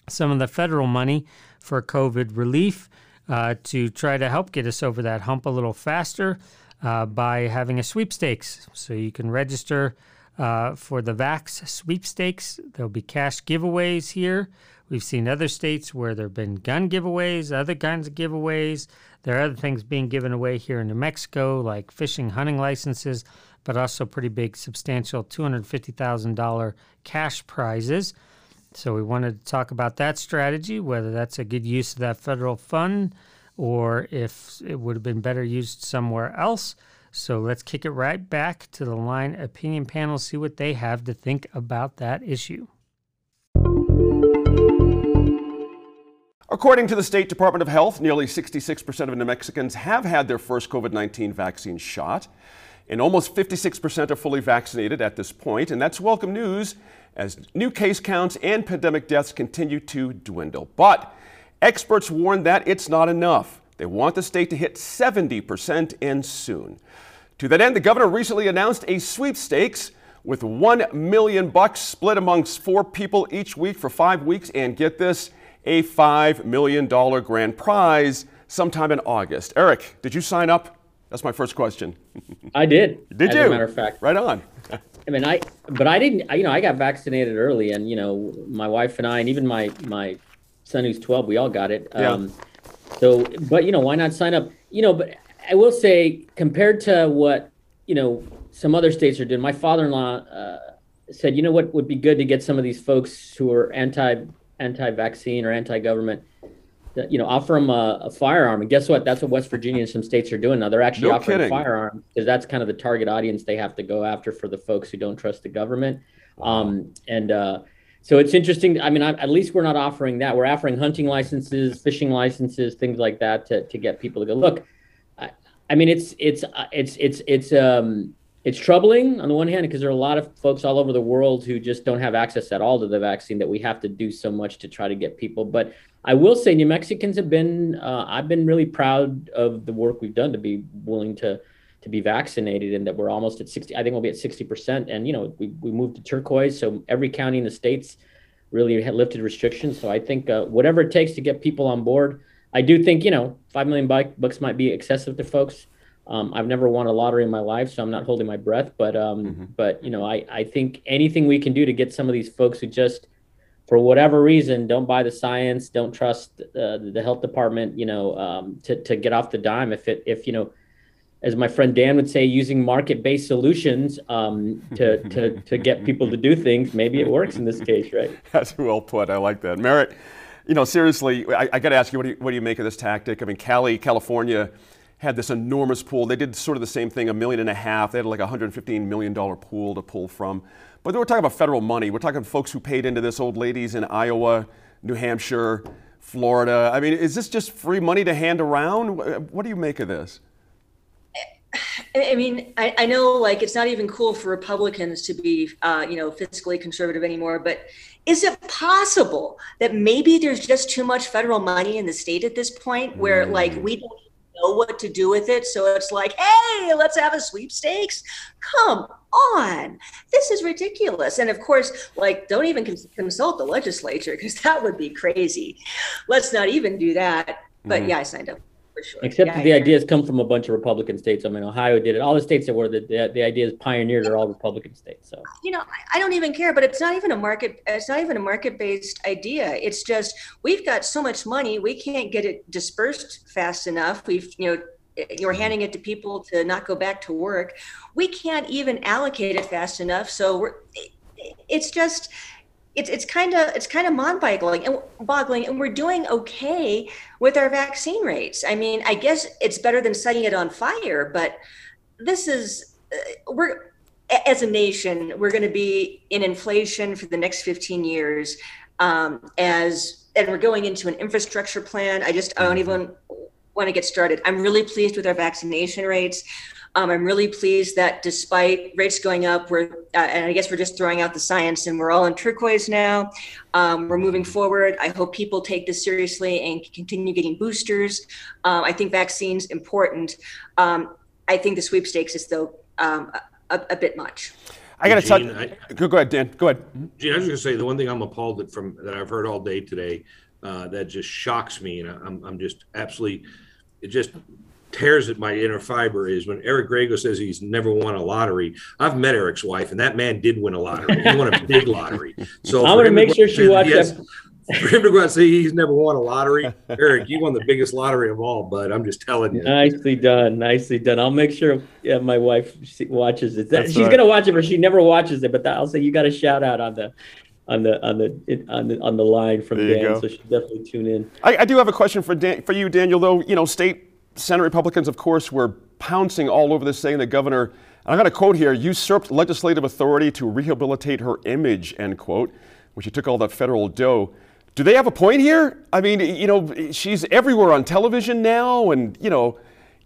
some of the federal money for COVID relief uh, to try to help get us over that hump a little faster uh, by having a sweepstakes. So you can register uh, for the Vax sweepstakes. There'll be cash giveaways here. We've seen other states where there have been gun giveaways, other kinds of giveaways. There are other things being given away here in New Mexico, like fishing, hunting licenses, but also pretty big, substantial $250,000 cash prizes. So we wanted to talk about that strategy, whether that's a good use of that federal fund or if it would have been better used somewhere else. So let's kick it right back to the line opinion panel, see what they have to think about that issue. According to the State Department of Health, nearly 66% of New Mexicans have had their first COVID 19 vaccine shot, and almost 56% are fully vaccinated at this point, and that's welcome news as new case counts and pandemic deaths continue to dwindle. But experts warn that it's not enough. They want the state to hit 70% and soon. To that end, the governor recently announced a sweepstakes with 1 million bucks split amongst four people each week for 5 weeks and get this, a $5 million grand prize sometime in August. Eric, did you sign up? That's my first question. I did. Did as you? As a matter of fact. Right on. I mean, I, but I didn't, you know, I got vaccinated early and, you know, my wife and I, and even my, my son who's 12, we all got it. Yeah. Um, so, but, you know, why not sign up? You know, but I will say compared to what you know, some other states are doing. My father-in-law uh, said, you know what would be good to get some of these folks who are anti anti-vaccine or anti-government, that, you know, offer them a, a, firearm. And guess what? That's what West Virginia and some states are doing now. They're actually no offering kidding. firearms because that's kind of the target audience they have to go after for the folks who don't trust the government. Um, and uh, so it's interesting. I mean, I, at least we're not offering that. We're offering hunting licenses, fishing licenses, things like that to, to get people to go look I mean, it's it's it's it's it's um it's troubling on the one hand because there are a lot of folks all over the world who just don't have access at all to the vaccine that we have to do so much to try to get people. But I will say, New Mexicans have been uh, I've been really proud of the work we've done to be willing to to be vaccinated and that we're almost at 60 i think we'll be at 60% and you know we, we moved to turquoise so every county in the states really had lifted restrictions so i think uh, whatever it takes to get people on board I do think you know five million bucks might be excessive to folks. Um, I've never won a lottery in my life, so I'm not holding my breath. But um, mm-hmm. but you know, I I think anything we can do to get some of these folks who just for whatever reason don't buy the science, don't trust uh, the health department, you know, um, to to get off the dime. If it if you know, as my friend Dan would say, using market based solutions um, to to to get people to do things, maybe it works in this case, right? That's well put. I like that, Merritt. You know, seriously, I, I got to ask you what, do you, what do you make of this tactic? I mean, Cali, California had this enormous pool. They did sort of the same thing, a million and a half. They had like a $115 million pool to pull from. But we're talking about federal money. We're talking folks who paid into this, old ladies in Iowa, New Hampshire, Florida. I mean, is this just free money to hand around? What do you make of this? I mean, I, I know like it's not even cool for Republicans to be, uh, you know, fiscally conservative anymore, but is it possible that maybe there's just too much federal money in the state at this point where mm. like we don't know what to do with it. So it's like, hey, let's have a sweepstakes. Come on. This is ridiculous. And of course, like, don't even consult the legislature because that would be crazy. Let's not even do that. But mm-hmm. yeah, I signed up for sure. Except yeah, that the ideas come from a bunch of Republican states. I mean, Ohio did it. All the states that were the, the, the ideas pioneered are all Republican states. So you know, I, I don't even care. But it's not even a market. It's not even a market based idea. It's just we've got so much money, we can't get it dispersed fast enough. We've you know you're mm-hmm. handing it to people to not go back to work. We can't even allocate it fast enough. So we're, it's just it's it's kind of it's kind of mind-boggling and boggling and we're doing okay with our vaccine rates. I mean i guess it's better than setting it on fire but this is uh, we're as a nation we're going to be in inflation for the next 15 years um, as and we're going into an infrastructure plan. I just i don't even want to get started. I'm really pleased with our vaccination rates um, I'm really pleased that despite rates going up, we're, uh, and I guess we're just throwing out the science and we're all in turquoise now. Um, we're moving forward. I hope people take this seriously and continue getting boosters. Um, I think vaccines important. Um, I think the sweepstakes is though um, a, a, bit much. I got to tell you. Go, go ahead, Dan. Go ahead. Gene, I was going to say the one thing I'm appalled at from that I've heard all day today uh, that just shocks me, and I'm, I'm just absolutely, it just tears at my inner fiber is when Eric Griego says he's never won a lottery. I've met Eric's wife, and that man did win a lottery. He won a big lottery. So I'm going to make sure she watches. For him to go out and say he's never won a lottery, Eric, you won the biggest lottery of all. But I'm just telling you. Nicely done, nicely done. I'll make sure yeah, my wife watches it. That's She's right. gonna watch it, but she never watches it. But I'll say you got a shout out on the on the on the on the on the line from Dan, so she definitely tune in. I, I, do have a question for Dan, for you, Daniel. Though you know, state Senate Republicans, of course, were pouncing all over this, saying the governor, I'm going to quote here, usurped legislative authority to rehabilitate her image, end quote, when she took all that federal dough. Do they have a point here? I mean, you know, she's everywhere on television now, and, you know,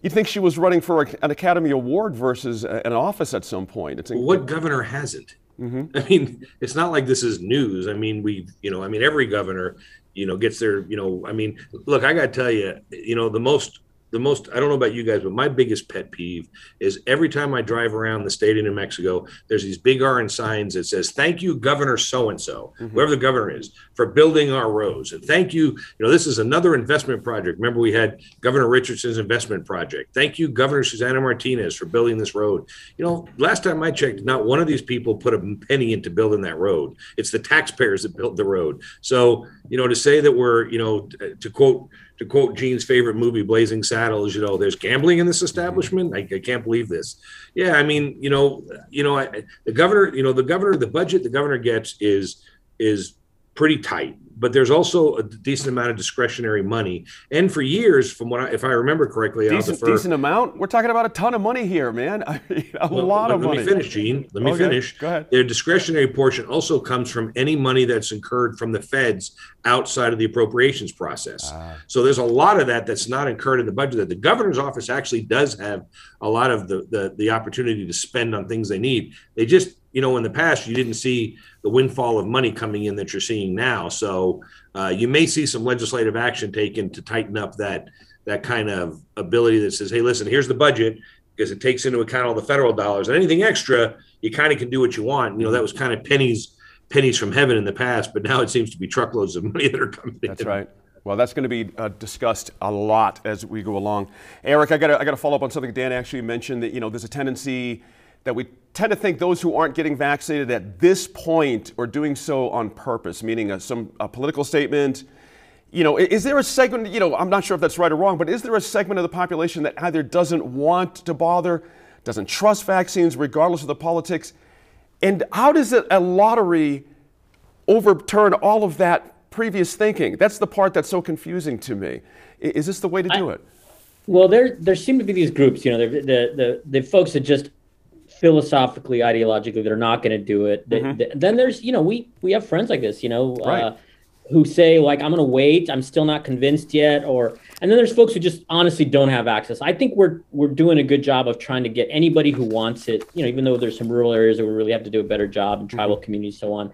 you'd think she was running for an Academy Award versus an office at some point. It's what governor hasn't? Mm-hmm. I mean, it's not like this is news. I mean, we, you know, I mean, every governor, you know, gets their, you know, I mean, look, I got to tell you, you know, the most the most I don't know about you guys, but my biggest pet peeve is every time I drive around the state of New Mexico, there's these big orange signs that says, Thank you, Governor so and so, whoever the governor is, for building our roads. And thank you, you know, this is another investment project. Remember, we had Governor Richardson's investment project. Thank you, Governor Susana Martinez, for building this road. You know, last time I checked, not one of these people put a penny into building that road. It's the taxpayers that built the road. So, you know, to say that we're, you know, to quote to quote Gene's favorite movie, Blazing Saddles, you know, there's gambling in this mm-hmm. establishment. I, I can't believe this. Yeah, I mean, you know, you know, I, the governor, you know, the governor, the budget the governor gets is is pretty tight but there's also a decent amount of discretionary money. And for years, from what I, if I remember correctly, decent, defer, decent amount. We're talking about a ton of money here, man. a well, lot of let money. Let me finish, Gene. Let me okay, finish. Go ahead. Their discretionary portion also comes from any money that's incurred from the feds outside of the appropriations process. Uh, so there's a lot of that that's not incurred in the budget. That the governor's office actually does have a lot of the the, the opportunity to spend on things they need. They just you know, in the past, you didn't see the windfall of money coming in that you're seeing now. So uh, you may see some legislative action taken to tighten up that that kind of ability that says, "Hey, listen, here's the budget," because it takes into account all the federal dollars and anything extra. You kind of can do what you want. You know, that was kind of pennies pennies from heaven in the past, but now it seems to be truckloads of money that are coming. That's in. right. Well, that's going to be uh, discussed a lot as we go along. Eric, I got I got to follow up on something Dan actually mentioned that you know there's a tendency that we tend to think those who aren't getting vaccinated at this point are doing so on purpose, meaning a, some a political statement. You know, is there a segment? You know, I'm not sure if that's right or wrong, but is there a segment of the population that either doesn't want to bother, doesn't trust vaccines, regardless of the politics? And how does it, a lottery overturn all of that previous thinking. That's the part that's so confusing to me. Is this the way to do I, it? Well, there there seem to be these groups, you know, the the the, the folks that just philosophically, ideologically, they're not going to do it. Mm-hmm. The, the, then there's, you know, we we have friends like this, you know, uh, right. uh, who say like, I'm going to wait, I'm still not convinced yet, or and then there's folks who just honestly don't have access. I think we're we're doing a good job of trying to get anybody who wants it, you know, even though there's some rural areas where we really have to do a better job and tribal mm-hmm. communities, so on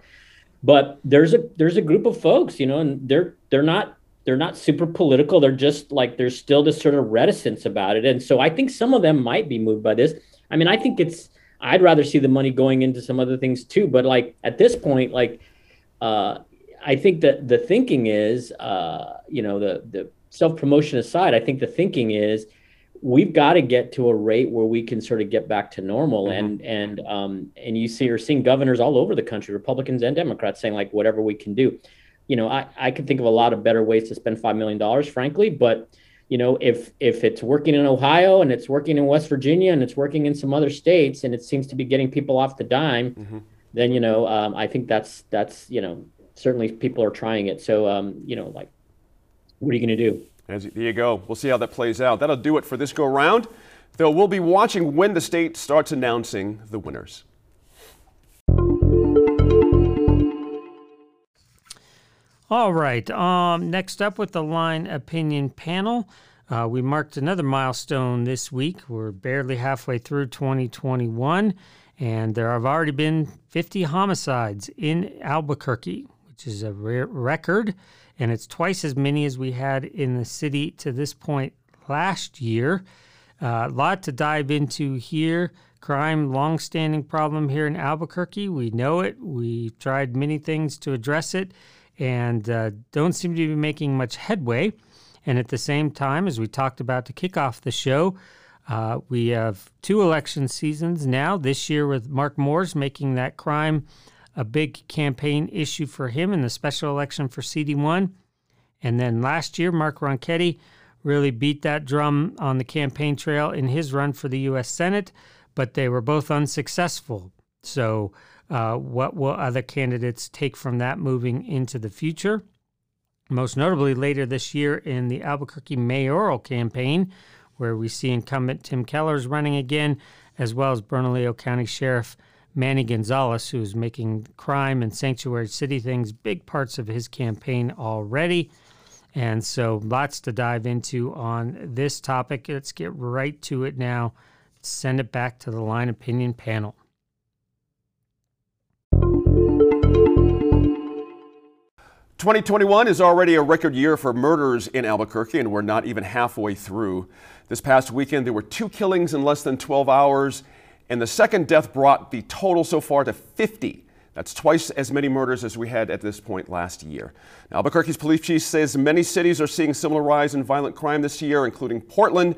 but there's a there's a group of folks you know and they're they're not they're not super political they're just like there's still this sort of reticence about it and so i think some of them might be moved by this i mean i think it's i'd rather see the money going into some other things too but like at this point like uh i think that the thinking is uh you know the the self promotion aside i think the thinking is we've got to get to a rate where we can sort of get back to normal mm-hmm. and and um and you see you're seeing governors all over the country republicans and democrats saying like whatever we can do you know i i can think of a lot of better ways to spend five million dollars frankly but you know if if it's working in ohio and it's working in west virginia and it's working in some other states and it seems to be getting people off the dime mm-hmm. then you know um, i think that's that's you know certainly people are trying it so um you know like what are you going to do as, there you go. We'll see how that plays out. That'll do it for this go round. Though we'll be watching when the state starts announcing the winners. All right. Um, next up with the line opinion panel, uh, we marked another milestone this week. We're barely halfway through 2021, and there have already been 50 homicides in Albuquerque, which is a record and it's twice as many as we had in the city to this point last year. A uh, lot to dive into here. Crime, long-standing problem here in Albuquerque. We know it. We've tried many things to address it, and uh, don't seem to be making much headway. And at the same time, as we talked about to kick off the show, uh, we have two election seasons now. This year with Mark Moores making that crime a big campaign issue for him in the special election for CD1. And then last year, Mark Ronchetti really beat that drum on the campaign trail in his run for the U.S. Senate, but they were both unsuccessful. So, uh, what will other candidates take from that moving into the future? Most notably, later this year in the Albuquerque mayoral campaign, where we see incumbent Tim Keller's running again, as well as Bernalillo County Sheriff Manny Gonzales, who's making crime and sanctuary city things big parts of his campaign already. And so, lots to dive into on this topic. Let's get right to it now. Send it back to the line opinion panel. Twenty twenty one is already a record year for murders in Albuquerque, and we're not even halfway through. This past weekend, there were two killings in less than 12 hours and the second death brought the total so far to 50. That's twice as many murders as we had at this point last year. Now, Albuquerque's police chief says many cities are seeing similar rise in violent crime this year, including Portland,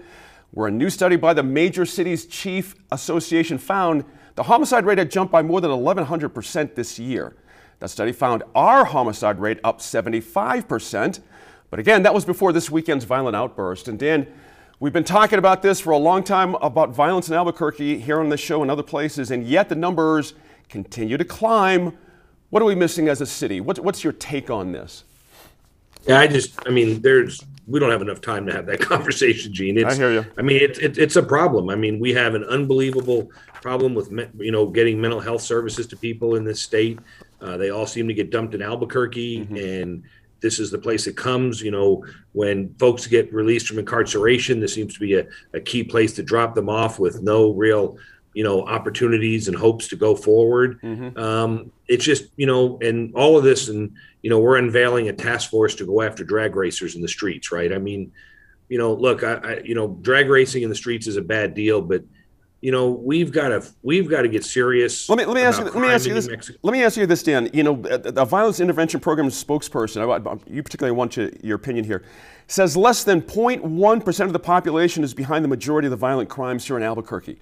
where a new study by the Major Cities Chief Association found the homicide rate had jumped by more than 1,100% this year. That study found our homicide rate up 75%. But again, that was before this weekend's violent outburst. And Dan, We've been talking about this for a long time about violence in Albuquerque here on this show and other places, and yet the numbers continue to climb. What are we missing as a city? What's, what's your take on this? Yeah, I just, I mean, there's, we don't have enough time to have that conversation, Gene. It's, I hear you. I mean, it's it, it's a problem. I mean, we have an unbelievable problem with, you know, getting mental health services to people in this state. Uh, they all seem to get dumped in Albuquerque, mm-hmm. and this is the place it comes. You know, when folks get released from incarceration, this seems to be a, a key place to drop them off with no real, you know, opportunities and hopes to go forward. Mm-hmm. Um, it's just, you know, and all of this, and, you know, we're unveiling a task force to go after drag racers in the streets, right? I mean, you know, look, I, I you know, drag racing in the streets is a bad deal, but you know, we've got to we've got to get serious. Let me let me ask you let me ask you this. Let me ask you this, Dan. You know, the violence intervention program spokesperson, you particularly want your, your opinion here, says less than 0.1 percent of the population is behind the majority of the violent crimes here in Albuquerque.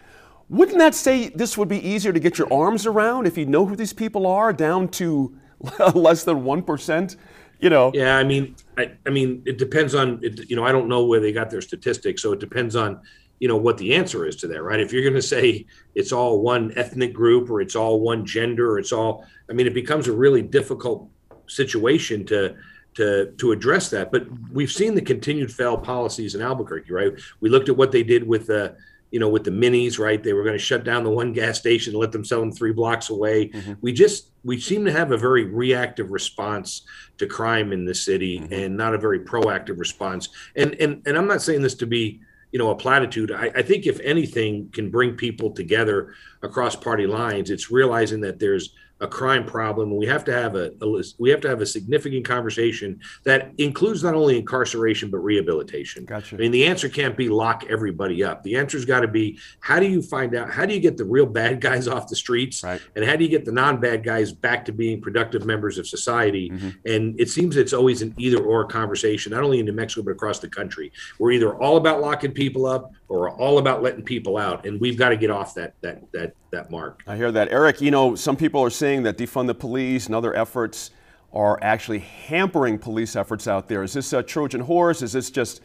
Wouldn't that say this would be easier to get your arms around if you know who these people are, down to less than one percent? You know. Yeah, I mean, I, I mean, it depends on. It, you know, I don't know where they got their statistics, so it depends on you know what the answer is to that right? If you're going to say it's all one ethnic group or it's all one gender or it's all i mean it becomes a really difficult situation to to to address that. But we've seen the continued failed policies in albuquerque right? We looked at what they did with the you know with the minis right? They were going to shut down the one gas station and let them sell them three blocks away. Mm-hmm. we just we seem to have a very reactive response to crime in the city mm-hmm. and not a very proactive response. And and and i'm not saying this to be you know a platitude. I, I, think if anything can bring people together across party lines it's realizing that there's a crime problem we have to have a, a, we have to have a significant conversation that includes not only incarceration but rehabilitation gotcha. i mean the answer can't be lock everybody up the answer's got to be how do you find out how do you get the real bad guys off the streets right. and how do you get the non-bad guys back to being productive members of society mm-hmm. and it seems it's always an either or conversation not only in new mexico but across the country we're either all about locking people up or all about letting people out and we've got to get off that that that that mark. I hear that. Eric, you know, some people are that defund the police and other efforts are actually hampering police efforts out there. Is this a Trojan horse? Is this just,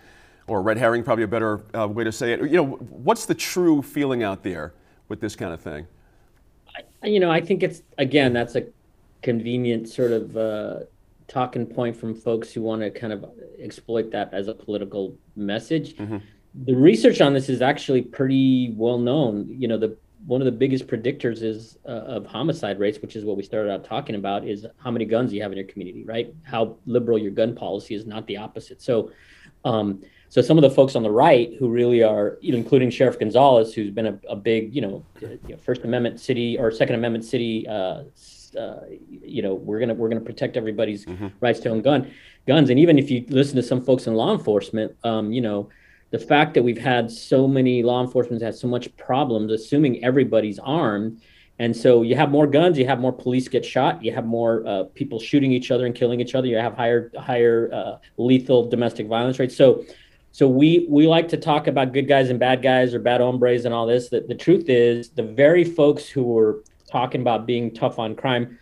or red herring, probably a better uh, way to say it? You know, what's the true feeling out there with this kind of thing? I, you know, I think it's, again, that's a convenient sort of uh, talking point from folks who want to kind of exploit that as a political message. Mm-hmm. The research on this is actually pretty well known. You know, the one of the biggest predictors is uh, of homicide rates, which is what we started out talking about, is how many guns you have in your community, right? How liberal your gun policy is, not the opposite. So, um, so some of the folks on the right who really are, including Sheriff Gonzales, who's been a, a big, you know, know, First Amendment city or Second Amendment city, uh, uh, you know, we're gonna we're gonna protect everybody's mm-hmm. rights to own gun guns. And even if you listen to some folks in law enforcement, um, you know the fact that we've had so many law enforcement has so much problems assuming everybody's armed. And so you have more guns you have more police get shot you have more uh, people shooting each other and killing each other you have higher higher uh, lethal domestic violence rates. So so we we like to talk about good guys and bad guys or bad hombres and all this. That the truth is the very folks who were talking about being tough on crime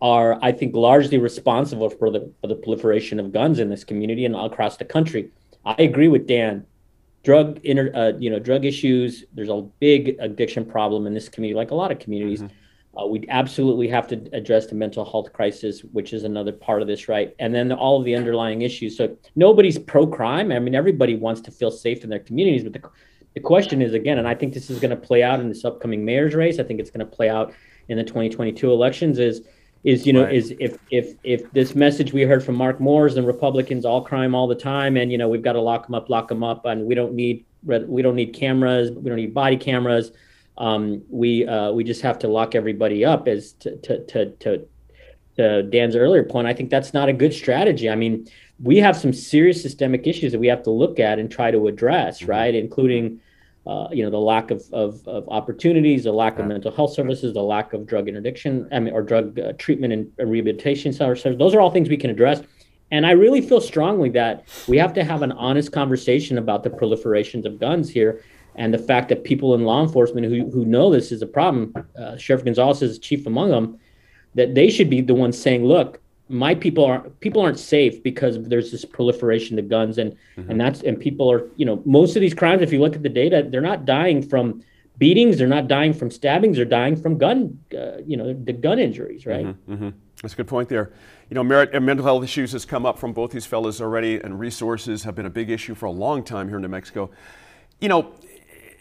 are i think largely responsible for the for the proliferation of guns in this community and across the country. I agree with dan drug inter, uh, you know drug issues there's a big addiction problem in this community like a lot of communities. Mm-hmm. uh, we absolutely have to address the mental health crisis which is another part of this right? And then all of the underlying issues. So nobody's pro crime i mean everybody wants to feel safe in their communities but the, the question is again and i think this is going to play out in this upcoming mayor's race i think it's going to play out in the 2022 elections is is you know right. is if if if this message we heard from Mark Moores and Republicans all crime all the time and you know we've got to lock them up lock them up and we don't need we don't need cameras we don't need body cameras um, we uh, we just have to lock everybody up as to to, to to to Dan's earlier point I think that's not a good strategy I mean we have some serious systemic issues that we have to look at and try to address mm-hmm. right including uh, you know the lack of, of, of opportunities, the lack of mental health services, the lack of drug interdiction, I mean, or drug uh, treatment and rehabilitation services. Those are all things we can address. And I really feel strongly that we have to have an honest conversation about the proliferations of guns here and the fact that people in law enforcement who, who know this is a problem, uh, Sheriff Gonzales is chief among them, that they should be the ones saying, look, my people are people aren't safe because there's this proliferation of guns and mm-hmm. and that's and people are you know most of these crimes if you look at the data they're not dying from beatings they're not dying from stabbings they're dying from gun uh, you know the gun injuries right mm-hmm, mm-hmm. that's a good point there you know Merritt and mental health issues has come up from both these fellows already and resources have been a big issue for a long time here in new mexico you know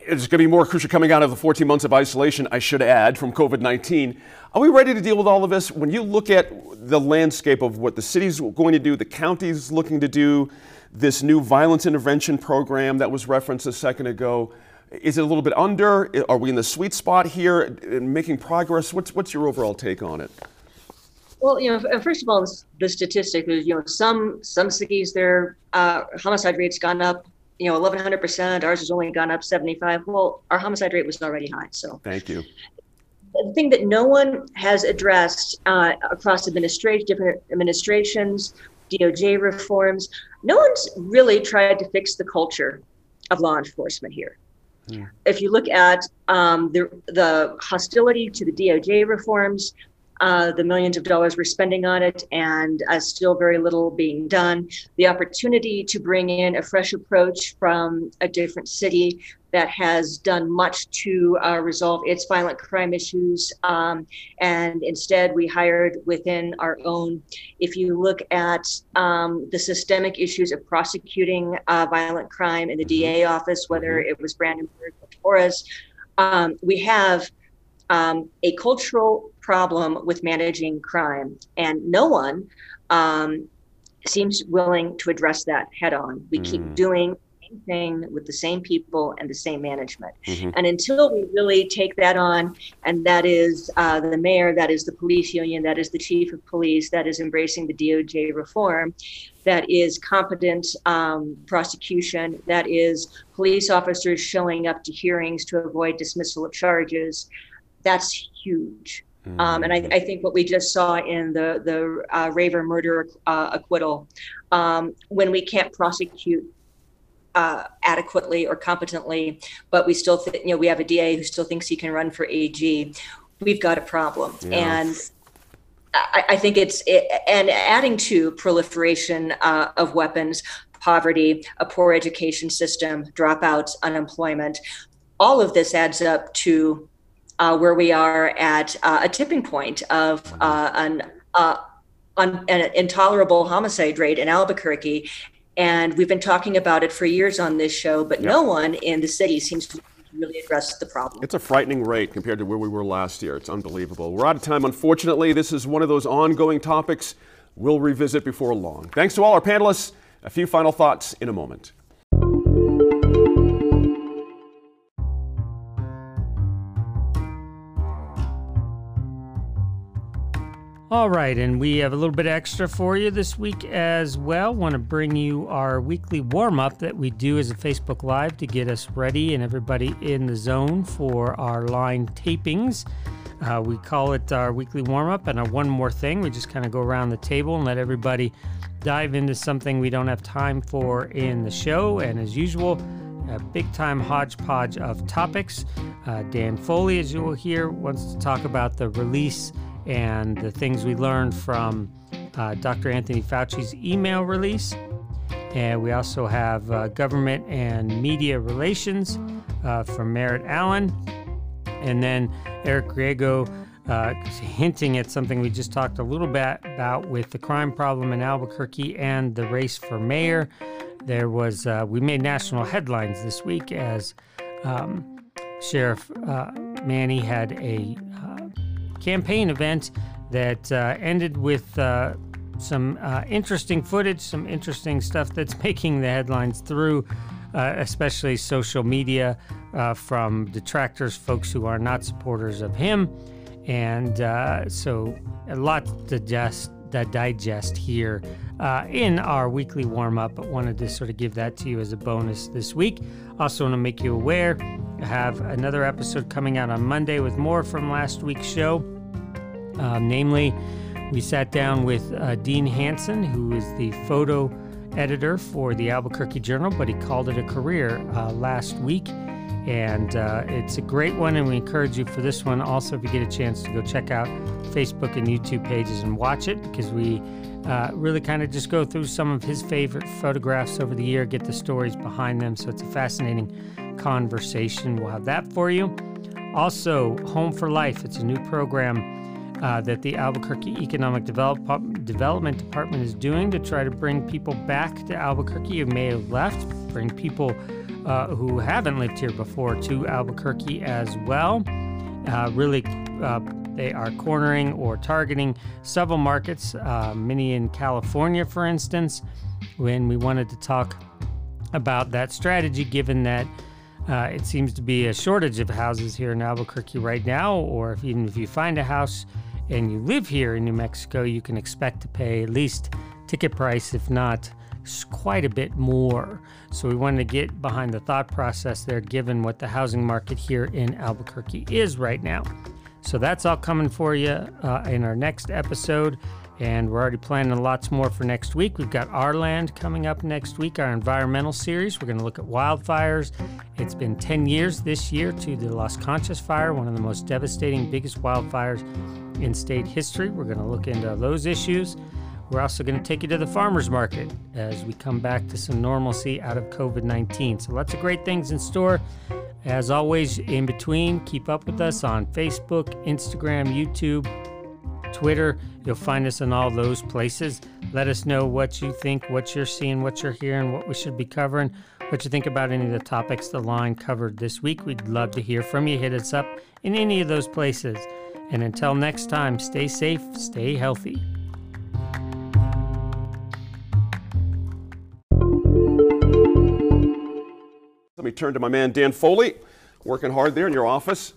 there's going to be more crucial coming out of the 14 months of isolation, I should add, from COVID 19. Are we ready to deal with all of this? When you look at the landscape of what the city's going to do, the county's looking to do, this new violence intervention program that was referenced a second ago, is it a little bit under? Are we in the sweet spot here in making progress? What's, what's your overall take on it? Well, you know, first of all, the statistic is, you know, some some cities their uh, homicide rates gone up you know 1100 percent ours has only gone up 75 well our homicide rate was already high so. Thank you. The thing that no one has addressed uh, across administration different administrations doj reforms no one's really tried to fix the culture of law enforcement here. Hmm. if you look at um, the, the hostility to the doj reforms uh, the millions of dollars we're spending on it and uh, still very little being done. The opportunity to bring in a fresh approach from a different city that has done much to uh, resolve its violent crime issues. Um, and instead, we hired within our own. If you look at um, the systemic issues of prosecuting uh, violent crime in the mm-hmm. DA office, whether mm-hmm. it was Brandenburg or Torres, um, we have um, a cultural problem with managing crime, and no one um, seems willing to address that head on. We mm. keep doing the same thing with the same people and the same management. Mm-hmm. And until we really take that on, and that is uh, the mayor, that is the police union, that is the chief of police, that is embracing the DOJ reform, that is competent um, prosecution, that is police officers showing up to hearings to avoid dismissal of charges, that's huge. Mm-hmm. Um, and I, I, think what we just saw in the the uh, Raver murder uh, acquittal, um, when we can't prosecute uh, adequately or competently, but we still, th- you know, we have a DA who still thinks he can run for AG. We've got a problem, yeah. and I, I, think it's it, and adding to proliferation uh, of weapons, poverty, a poor education system, dropouts, unemployment. All of this adds up to uh, where we are at uh, a tipping point of uh, an, uh, an intolerable homicide rate in Albuquerque. And we've been talking about it for years on this show, but yep. no one in the city seems to really address the problem. It's a frightening rate compared to where we were last year. It's unbelievable. We're out of time, unfortunately. This is one of those ongoing topics we'll revisit before long. Thanks to all our panelists. A few final thoughts in a moment. All right, and we have a little bit extra for you this week as well. Want to bring you our weekly warm up that we do as a Facebook Live to get us ready and everybody in the zone for our line tapings. Uh, we call it our weekly warm up and our one more thing. We just kind of go around the table and let everybody dive into something we don't have time for in the show. And as usual, a big time hodgepodge of topics. Uh, Dan Foley, as you will hear, wants to talk about the release and the things we learned from uh, Dr. Anthony Fauci's email release. And we also have uh, government and media relations uh, from Merritt Allen. And then Eric Griego uh, hinting at something we just talked a little bit about with the crime problem in Albuquerque and the race for mayor. There was, uh, we made national headlines this week as um, Sheriff uh, Manny had a campaign event that uh, ended with uh, some uh, interesting footage, some interesting stuff that's making the headlines through, uh, especially social media, uh, from detractors, folks who are not supporters of him. And uh, so, a lot to to digest here in our weekly warm up, but wanted to sort of give that to you as a bonus this week. Also, want to make you aware I have another episode coming out on Monday with more from last week's show. Uh, namely, we sat down with uh, Dean Hanson, who is the photo editor for the Albuquerque Journal, but he called it a career uh, last week. And uh, it's a great one, and we encourage you for this one also, if you get a chance, to go check out Facebook and YouTube pages and watch it because we uh, really kind of just go through some of his favorite photographs over the year, get the stories behind them. So it's a fascinating conversation. We'll have that for you. Also, Home for Life, it's a new program uh, that the Albuquerque Economic Develop- Development Department is doing to try to bring people back to Albuquerque who may have left, bring people uh, who haven't lived here before to Albuquerque as well. Uh, really, uh, they are cornering or targeting several markets, uh, many in California, for instance, when we wanted to talk about that strategy, given that. Uh, it seems to be a shortage of houses here in Albuquerque right now, or if, even if you find a house, and you live here in New Mexico, you can expect to pay at least ticket price, if not quite a bit more. So we wanted to get behind the thought process there, given what the housing market here in Albuquerque is right now. So that's all coming for you uh, in our next episode. And we're already planning lots more for next week. We've got Our Land coming up next week, our environmental series. We're going to look at wildfires. It's been 10 years this year to the Las Conchas fire, one of the most devastating, biggest wildfires in state history. We're going to look into those issues. We're also going to take you to the farmers market as we come back to some normalcy out of COVID 19. So, lots of great things in store. As always, in between, keep up with us on Facebook, Instagram, YouTube, Twitter. You'll find us in all those places. Let us know what you think, what you're seeing, what you're hearing, what we should be covering, what you think about any of the topics the line covered this week. We'd love to hear from you. Hit us up in any of those places. And until next time, stay safe, stay healthy. Let me turn to my man Dan Foley, working hard there in your office.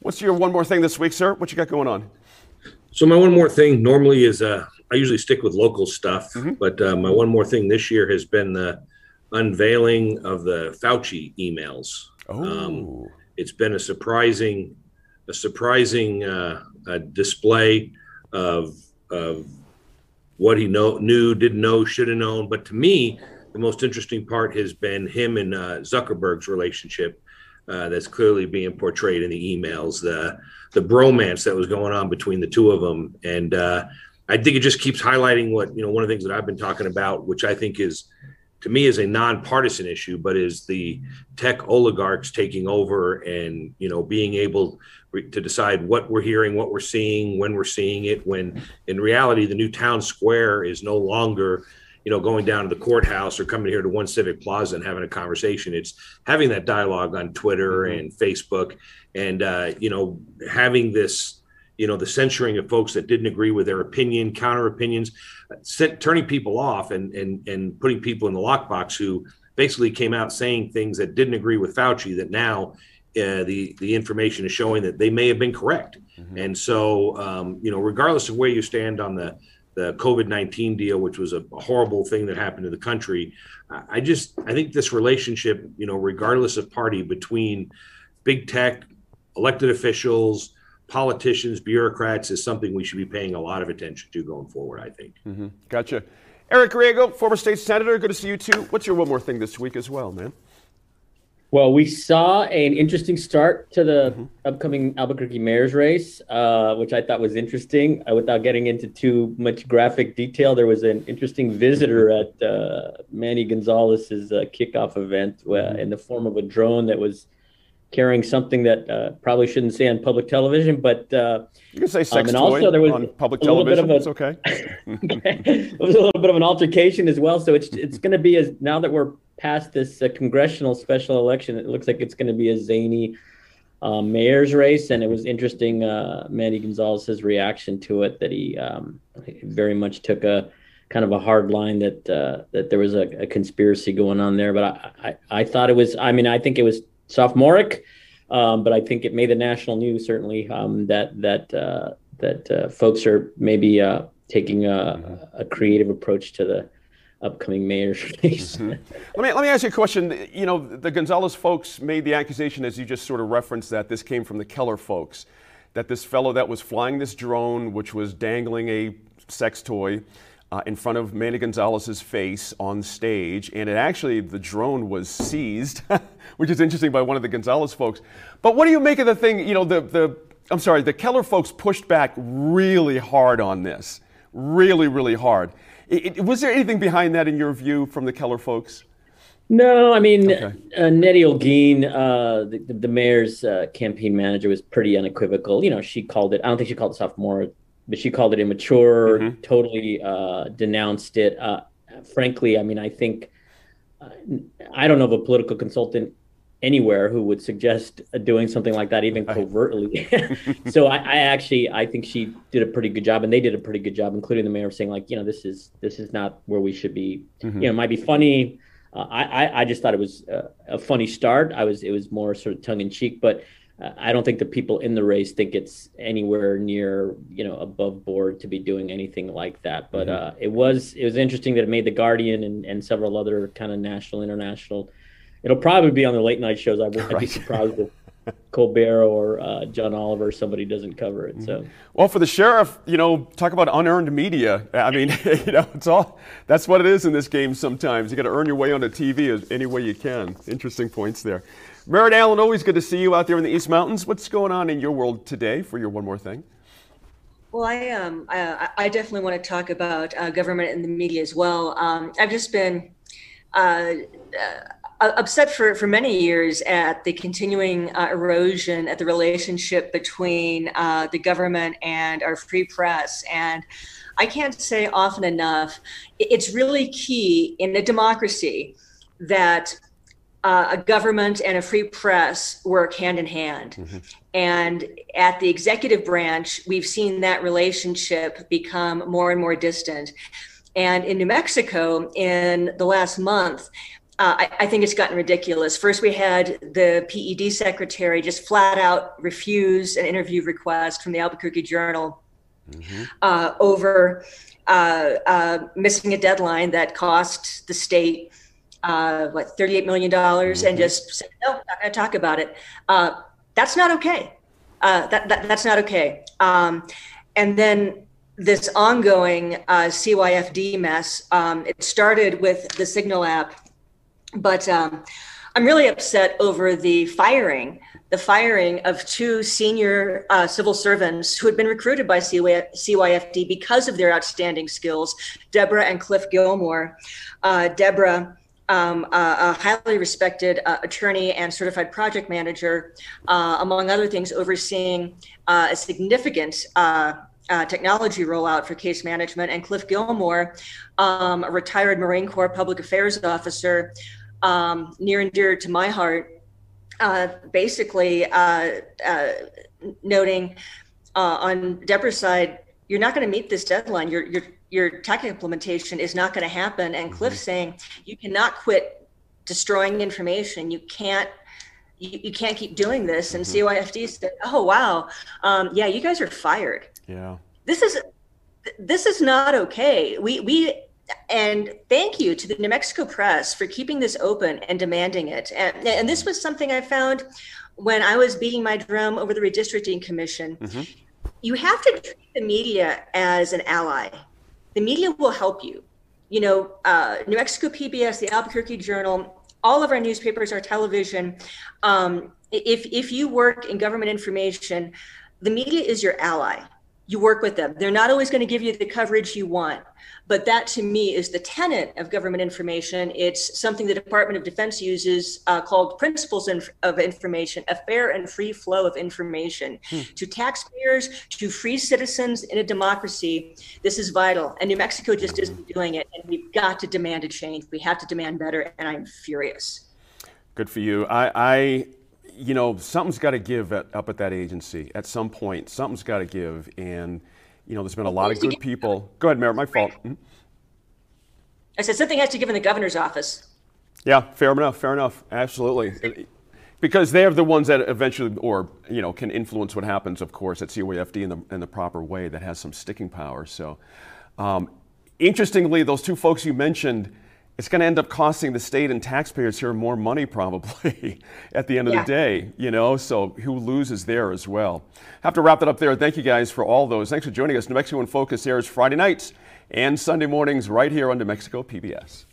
What's your one more thing this week, sir? What you got going on? So my one more thing normally is uh, I usually stick with local stuff, mm-hmm. but uh, my one more thing this year has been the unveiling of the Fauci emails. Oh. Um, it's been a surprising, a surprising uh, display of of what he know, knew, didn't know, should have known. But to me, the most interesting part has been him and uh, Zuckerberg's relationship. Uh, that's clearly being portrayed in the emails, the the bromance that was going on between the two of them, and uh, I think it just keeps highlighting what you know. One of the things that I've been talking about, which I think is to me is a nonpartisan issue, but is the tech oligarchs taking over and you know being able to decide what we're hearing, what we're seeing, when we're seeing it. When in reality, the new town square is no longer you know, going down to the courthouse or coming here to One Civic Plaza and having a conversation. It's having that dialogue on Twitter mm-hmm. and Facebook, and uh, you know, having this, you know, the censoring of folks that didn't agree with their opinion, counter opinions, turning people off, and and and putting people in the lockbox who basically came out saying things that didn't agree with Fauci. That now uh, the the information is showing that they may have been correct. Mm-hmm. And so, um, you know, regardless of where you stand on the the COVID 19 deal, which was a horrible thing that happened to the country. I just, I think this relationship, you know, regardless of party between big tech, elected officials, politicians, bureaucrats, is something we should be paying a lot of attention to going forward, I think. Mm-hmm. Gotcha. Eric Griego, former state senator, good to see you too. What's your one more thing this week as well, man? Well, we saw an interesting start to the mm-hmm. upcoming Albuquerque mayor's race, uh, which I thought was interesting. Uh, without getting into too much graphic detail, there was an interesting visitor at uh, Manny Gonzales's uh, kickoff event uh, mm-hmm. in the form of a drone that was carrying something that uh, probably shouldn't say on public television, but you can say sex um, and also there was on public television. A, it's okay. it was a little bit of an altercation as well. So it's it's going to be as now that we're past this uh, congressional special election, it looks like it's going to be a zany uh, mayor's race, and it was interesting. Uh, Manny Gonzales's reaction to it that he um, very much took a kind of a hard line that uh, that there was a, a, conspiracy going on there. But I, I, I thought it was. I mean, I think it was sophomoric, um, but I think it made the national news certainly um, that that uh, that uh, folks are maybe uh, taking a, a creative approach to the upcoming mayor's race. Mm-hmm. let me let me ask you a question. You know, the Gonzales folks made the accusation, as you just sort of referenced, that this came from the Keller folks, that this fellow that was flying this drone, which was dangling a sex toy. Uh, in front of Manny Gonzales's face on stage, and it actually the drone was seized, which is interesting by one of the Gonzales folks. But what do you make of the thing? You know, the the I'm sorry, the Keller folks pushed back really hard on this, really, really hard. It, it, was there anything behind that in your view from the Keller folks? No, I mean, okay. uh, Neri Holguin, uh, the, the, mayor's uh, campaign manager, was pretty unequivocal. You know, she called it, I don't think she called it sophomore, but she called it immature, mm-hmm. totally uh, denounced it. Uh, frankly, I mean, I think, uh, I don't know of a political consultant anywhere who would suggest doing something like that even covertly so I, I, actually i think she did a pretty good job and they did a pretty good job including the mayor saying like you know this is this is not where we should be mm-hmm. you know it might be funny uh, I, I just thought it was a, a funny start i was it was more sort of tongue-in-cheek but I don't think the people in the race think it's anywhere near, you know, above board to be doing anything like that. But mm-hmm. uh, it was it was interesting that it made the Guardian and, and several other kind of national, international. It'll probably be on the late night shows. I wouldn't right. be surprised if Colbert or uh, John Oliver, somebody doesn't cover it. So, well, for the sheriff, you know, talk about unearned media. I mean, you know, it's all that's what it is in this game. Sometimes you got to earn your way onto TV any way you can. Interesting points there. Merritt Allen, always good to see you out there in the East Mountains. What's going on in your world today for your one more thing? Well, I um, I, I definitely want to talk about uh, government and the media as well. Um, I've just been. Uh, uh, upset for, for many years at the continuing uh, erosion at the relationship between uh, the government and our free press. And I can't say often enough, it's really key in a democracy that uh, a government and a free press work hand in hand. Mm-hmm. And at the executive branch, we've seen that relationship become more and more distant. And in New Mexico, in the last month, uh, I, I, think it's gotten ridiculous. First, we had the PED secretary just flat out refuse an interview request from the Albuquerque Journal mm-hmm. uh, over uh, uh missing a deadline that cost the state uh, what $38 million mm-hmm. and just said, no, not going to talk about it. Uh, that's not okay. that, that, that's not okay. Um, and then this ongoing CYFD mess, um, it started with the Signal app but um, I'm really upset over the firing, the firing of two senior uh, civil servants who had been recruited by CYFD because of their outstanding skills, Deborah and Cliff Gilmore. Uh, Deborah, um, a highly respected uh, attorney and certified project manager, uh, among other things, overseeing uh, a significant uh, uh, technology rollout for case management, and Cliff Gilmore, um, a retired Marine Corps public affairs officer um, near and dear to my heart, uh, basically uh, uh, noting uh, on Deborah's side, you're not going to meet this deadline. Your your your tech implementation is not going to happen. And Cliff mm-hmm. saying you cannot quit destroying information. You can't you, you can't keep doing this. And mm-hmm. CYFD said, "Oh wow, um, yeah, you guys are fired." Yeah, this is this is not okay. We we and thank you to the New Mexico Press for keeping this open and demanding it. And, and this was something I found when I was beating my drum over the redistricting commission. Mm-hmm. You have to treat the media as an ally. The media will help you. You know, uh, New Mexico PBS, the Albuquerque Journal, all of our newspapers, our television. Um, if if you work in government information, the media is your ally you work with them. They're not always going to give you the coverage you want, but that to me is the tenet of government information. It's something the Department of Defense uses uh, called principles of information, a fair and free flow of information hmm. to taxpayers, to free citizens in a democracy. This is vital. And New Mexico just isn't doing it. And we've got to demand a change. We have to demand better. And I'm furious. Good for you. I, I you know, something's got to give at, up at that agency at some point. Something's got to give, and you know, there's been a lot of good people. Go ahead, Mayor. My fault. Mm-hmm. I said something has to give in the governor's office. Yeah, fair enough. Fair enough. Absolutely. Because they're the ones that eventually, or you know, can influence what happens, of course, at CYFD in the in the proper way that has some sticking power. So, um, interestingly, those two folks you mentioned it's going to end up costing the state and taxpayers here more money probably at the end of yeah. the day, you know, so who loses there as well. Have to wrap that up there. Thank you guys for all those. Thanks for joining us. New Mexico in Focus airs Friday nights and Sunday mornings right here on New Mexico PBS.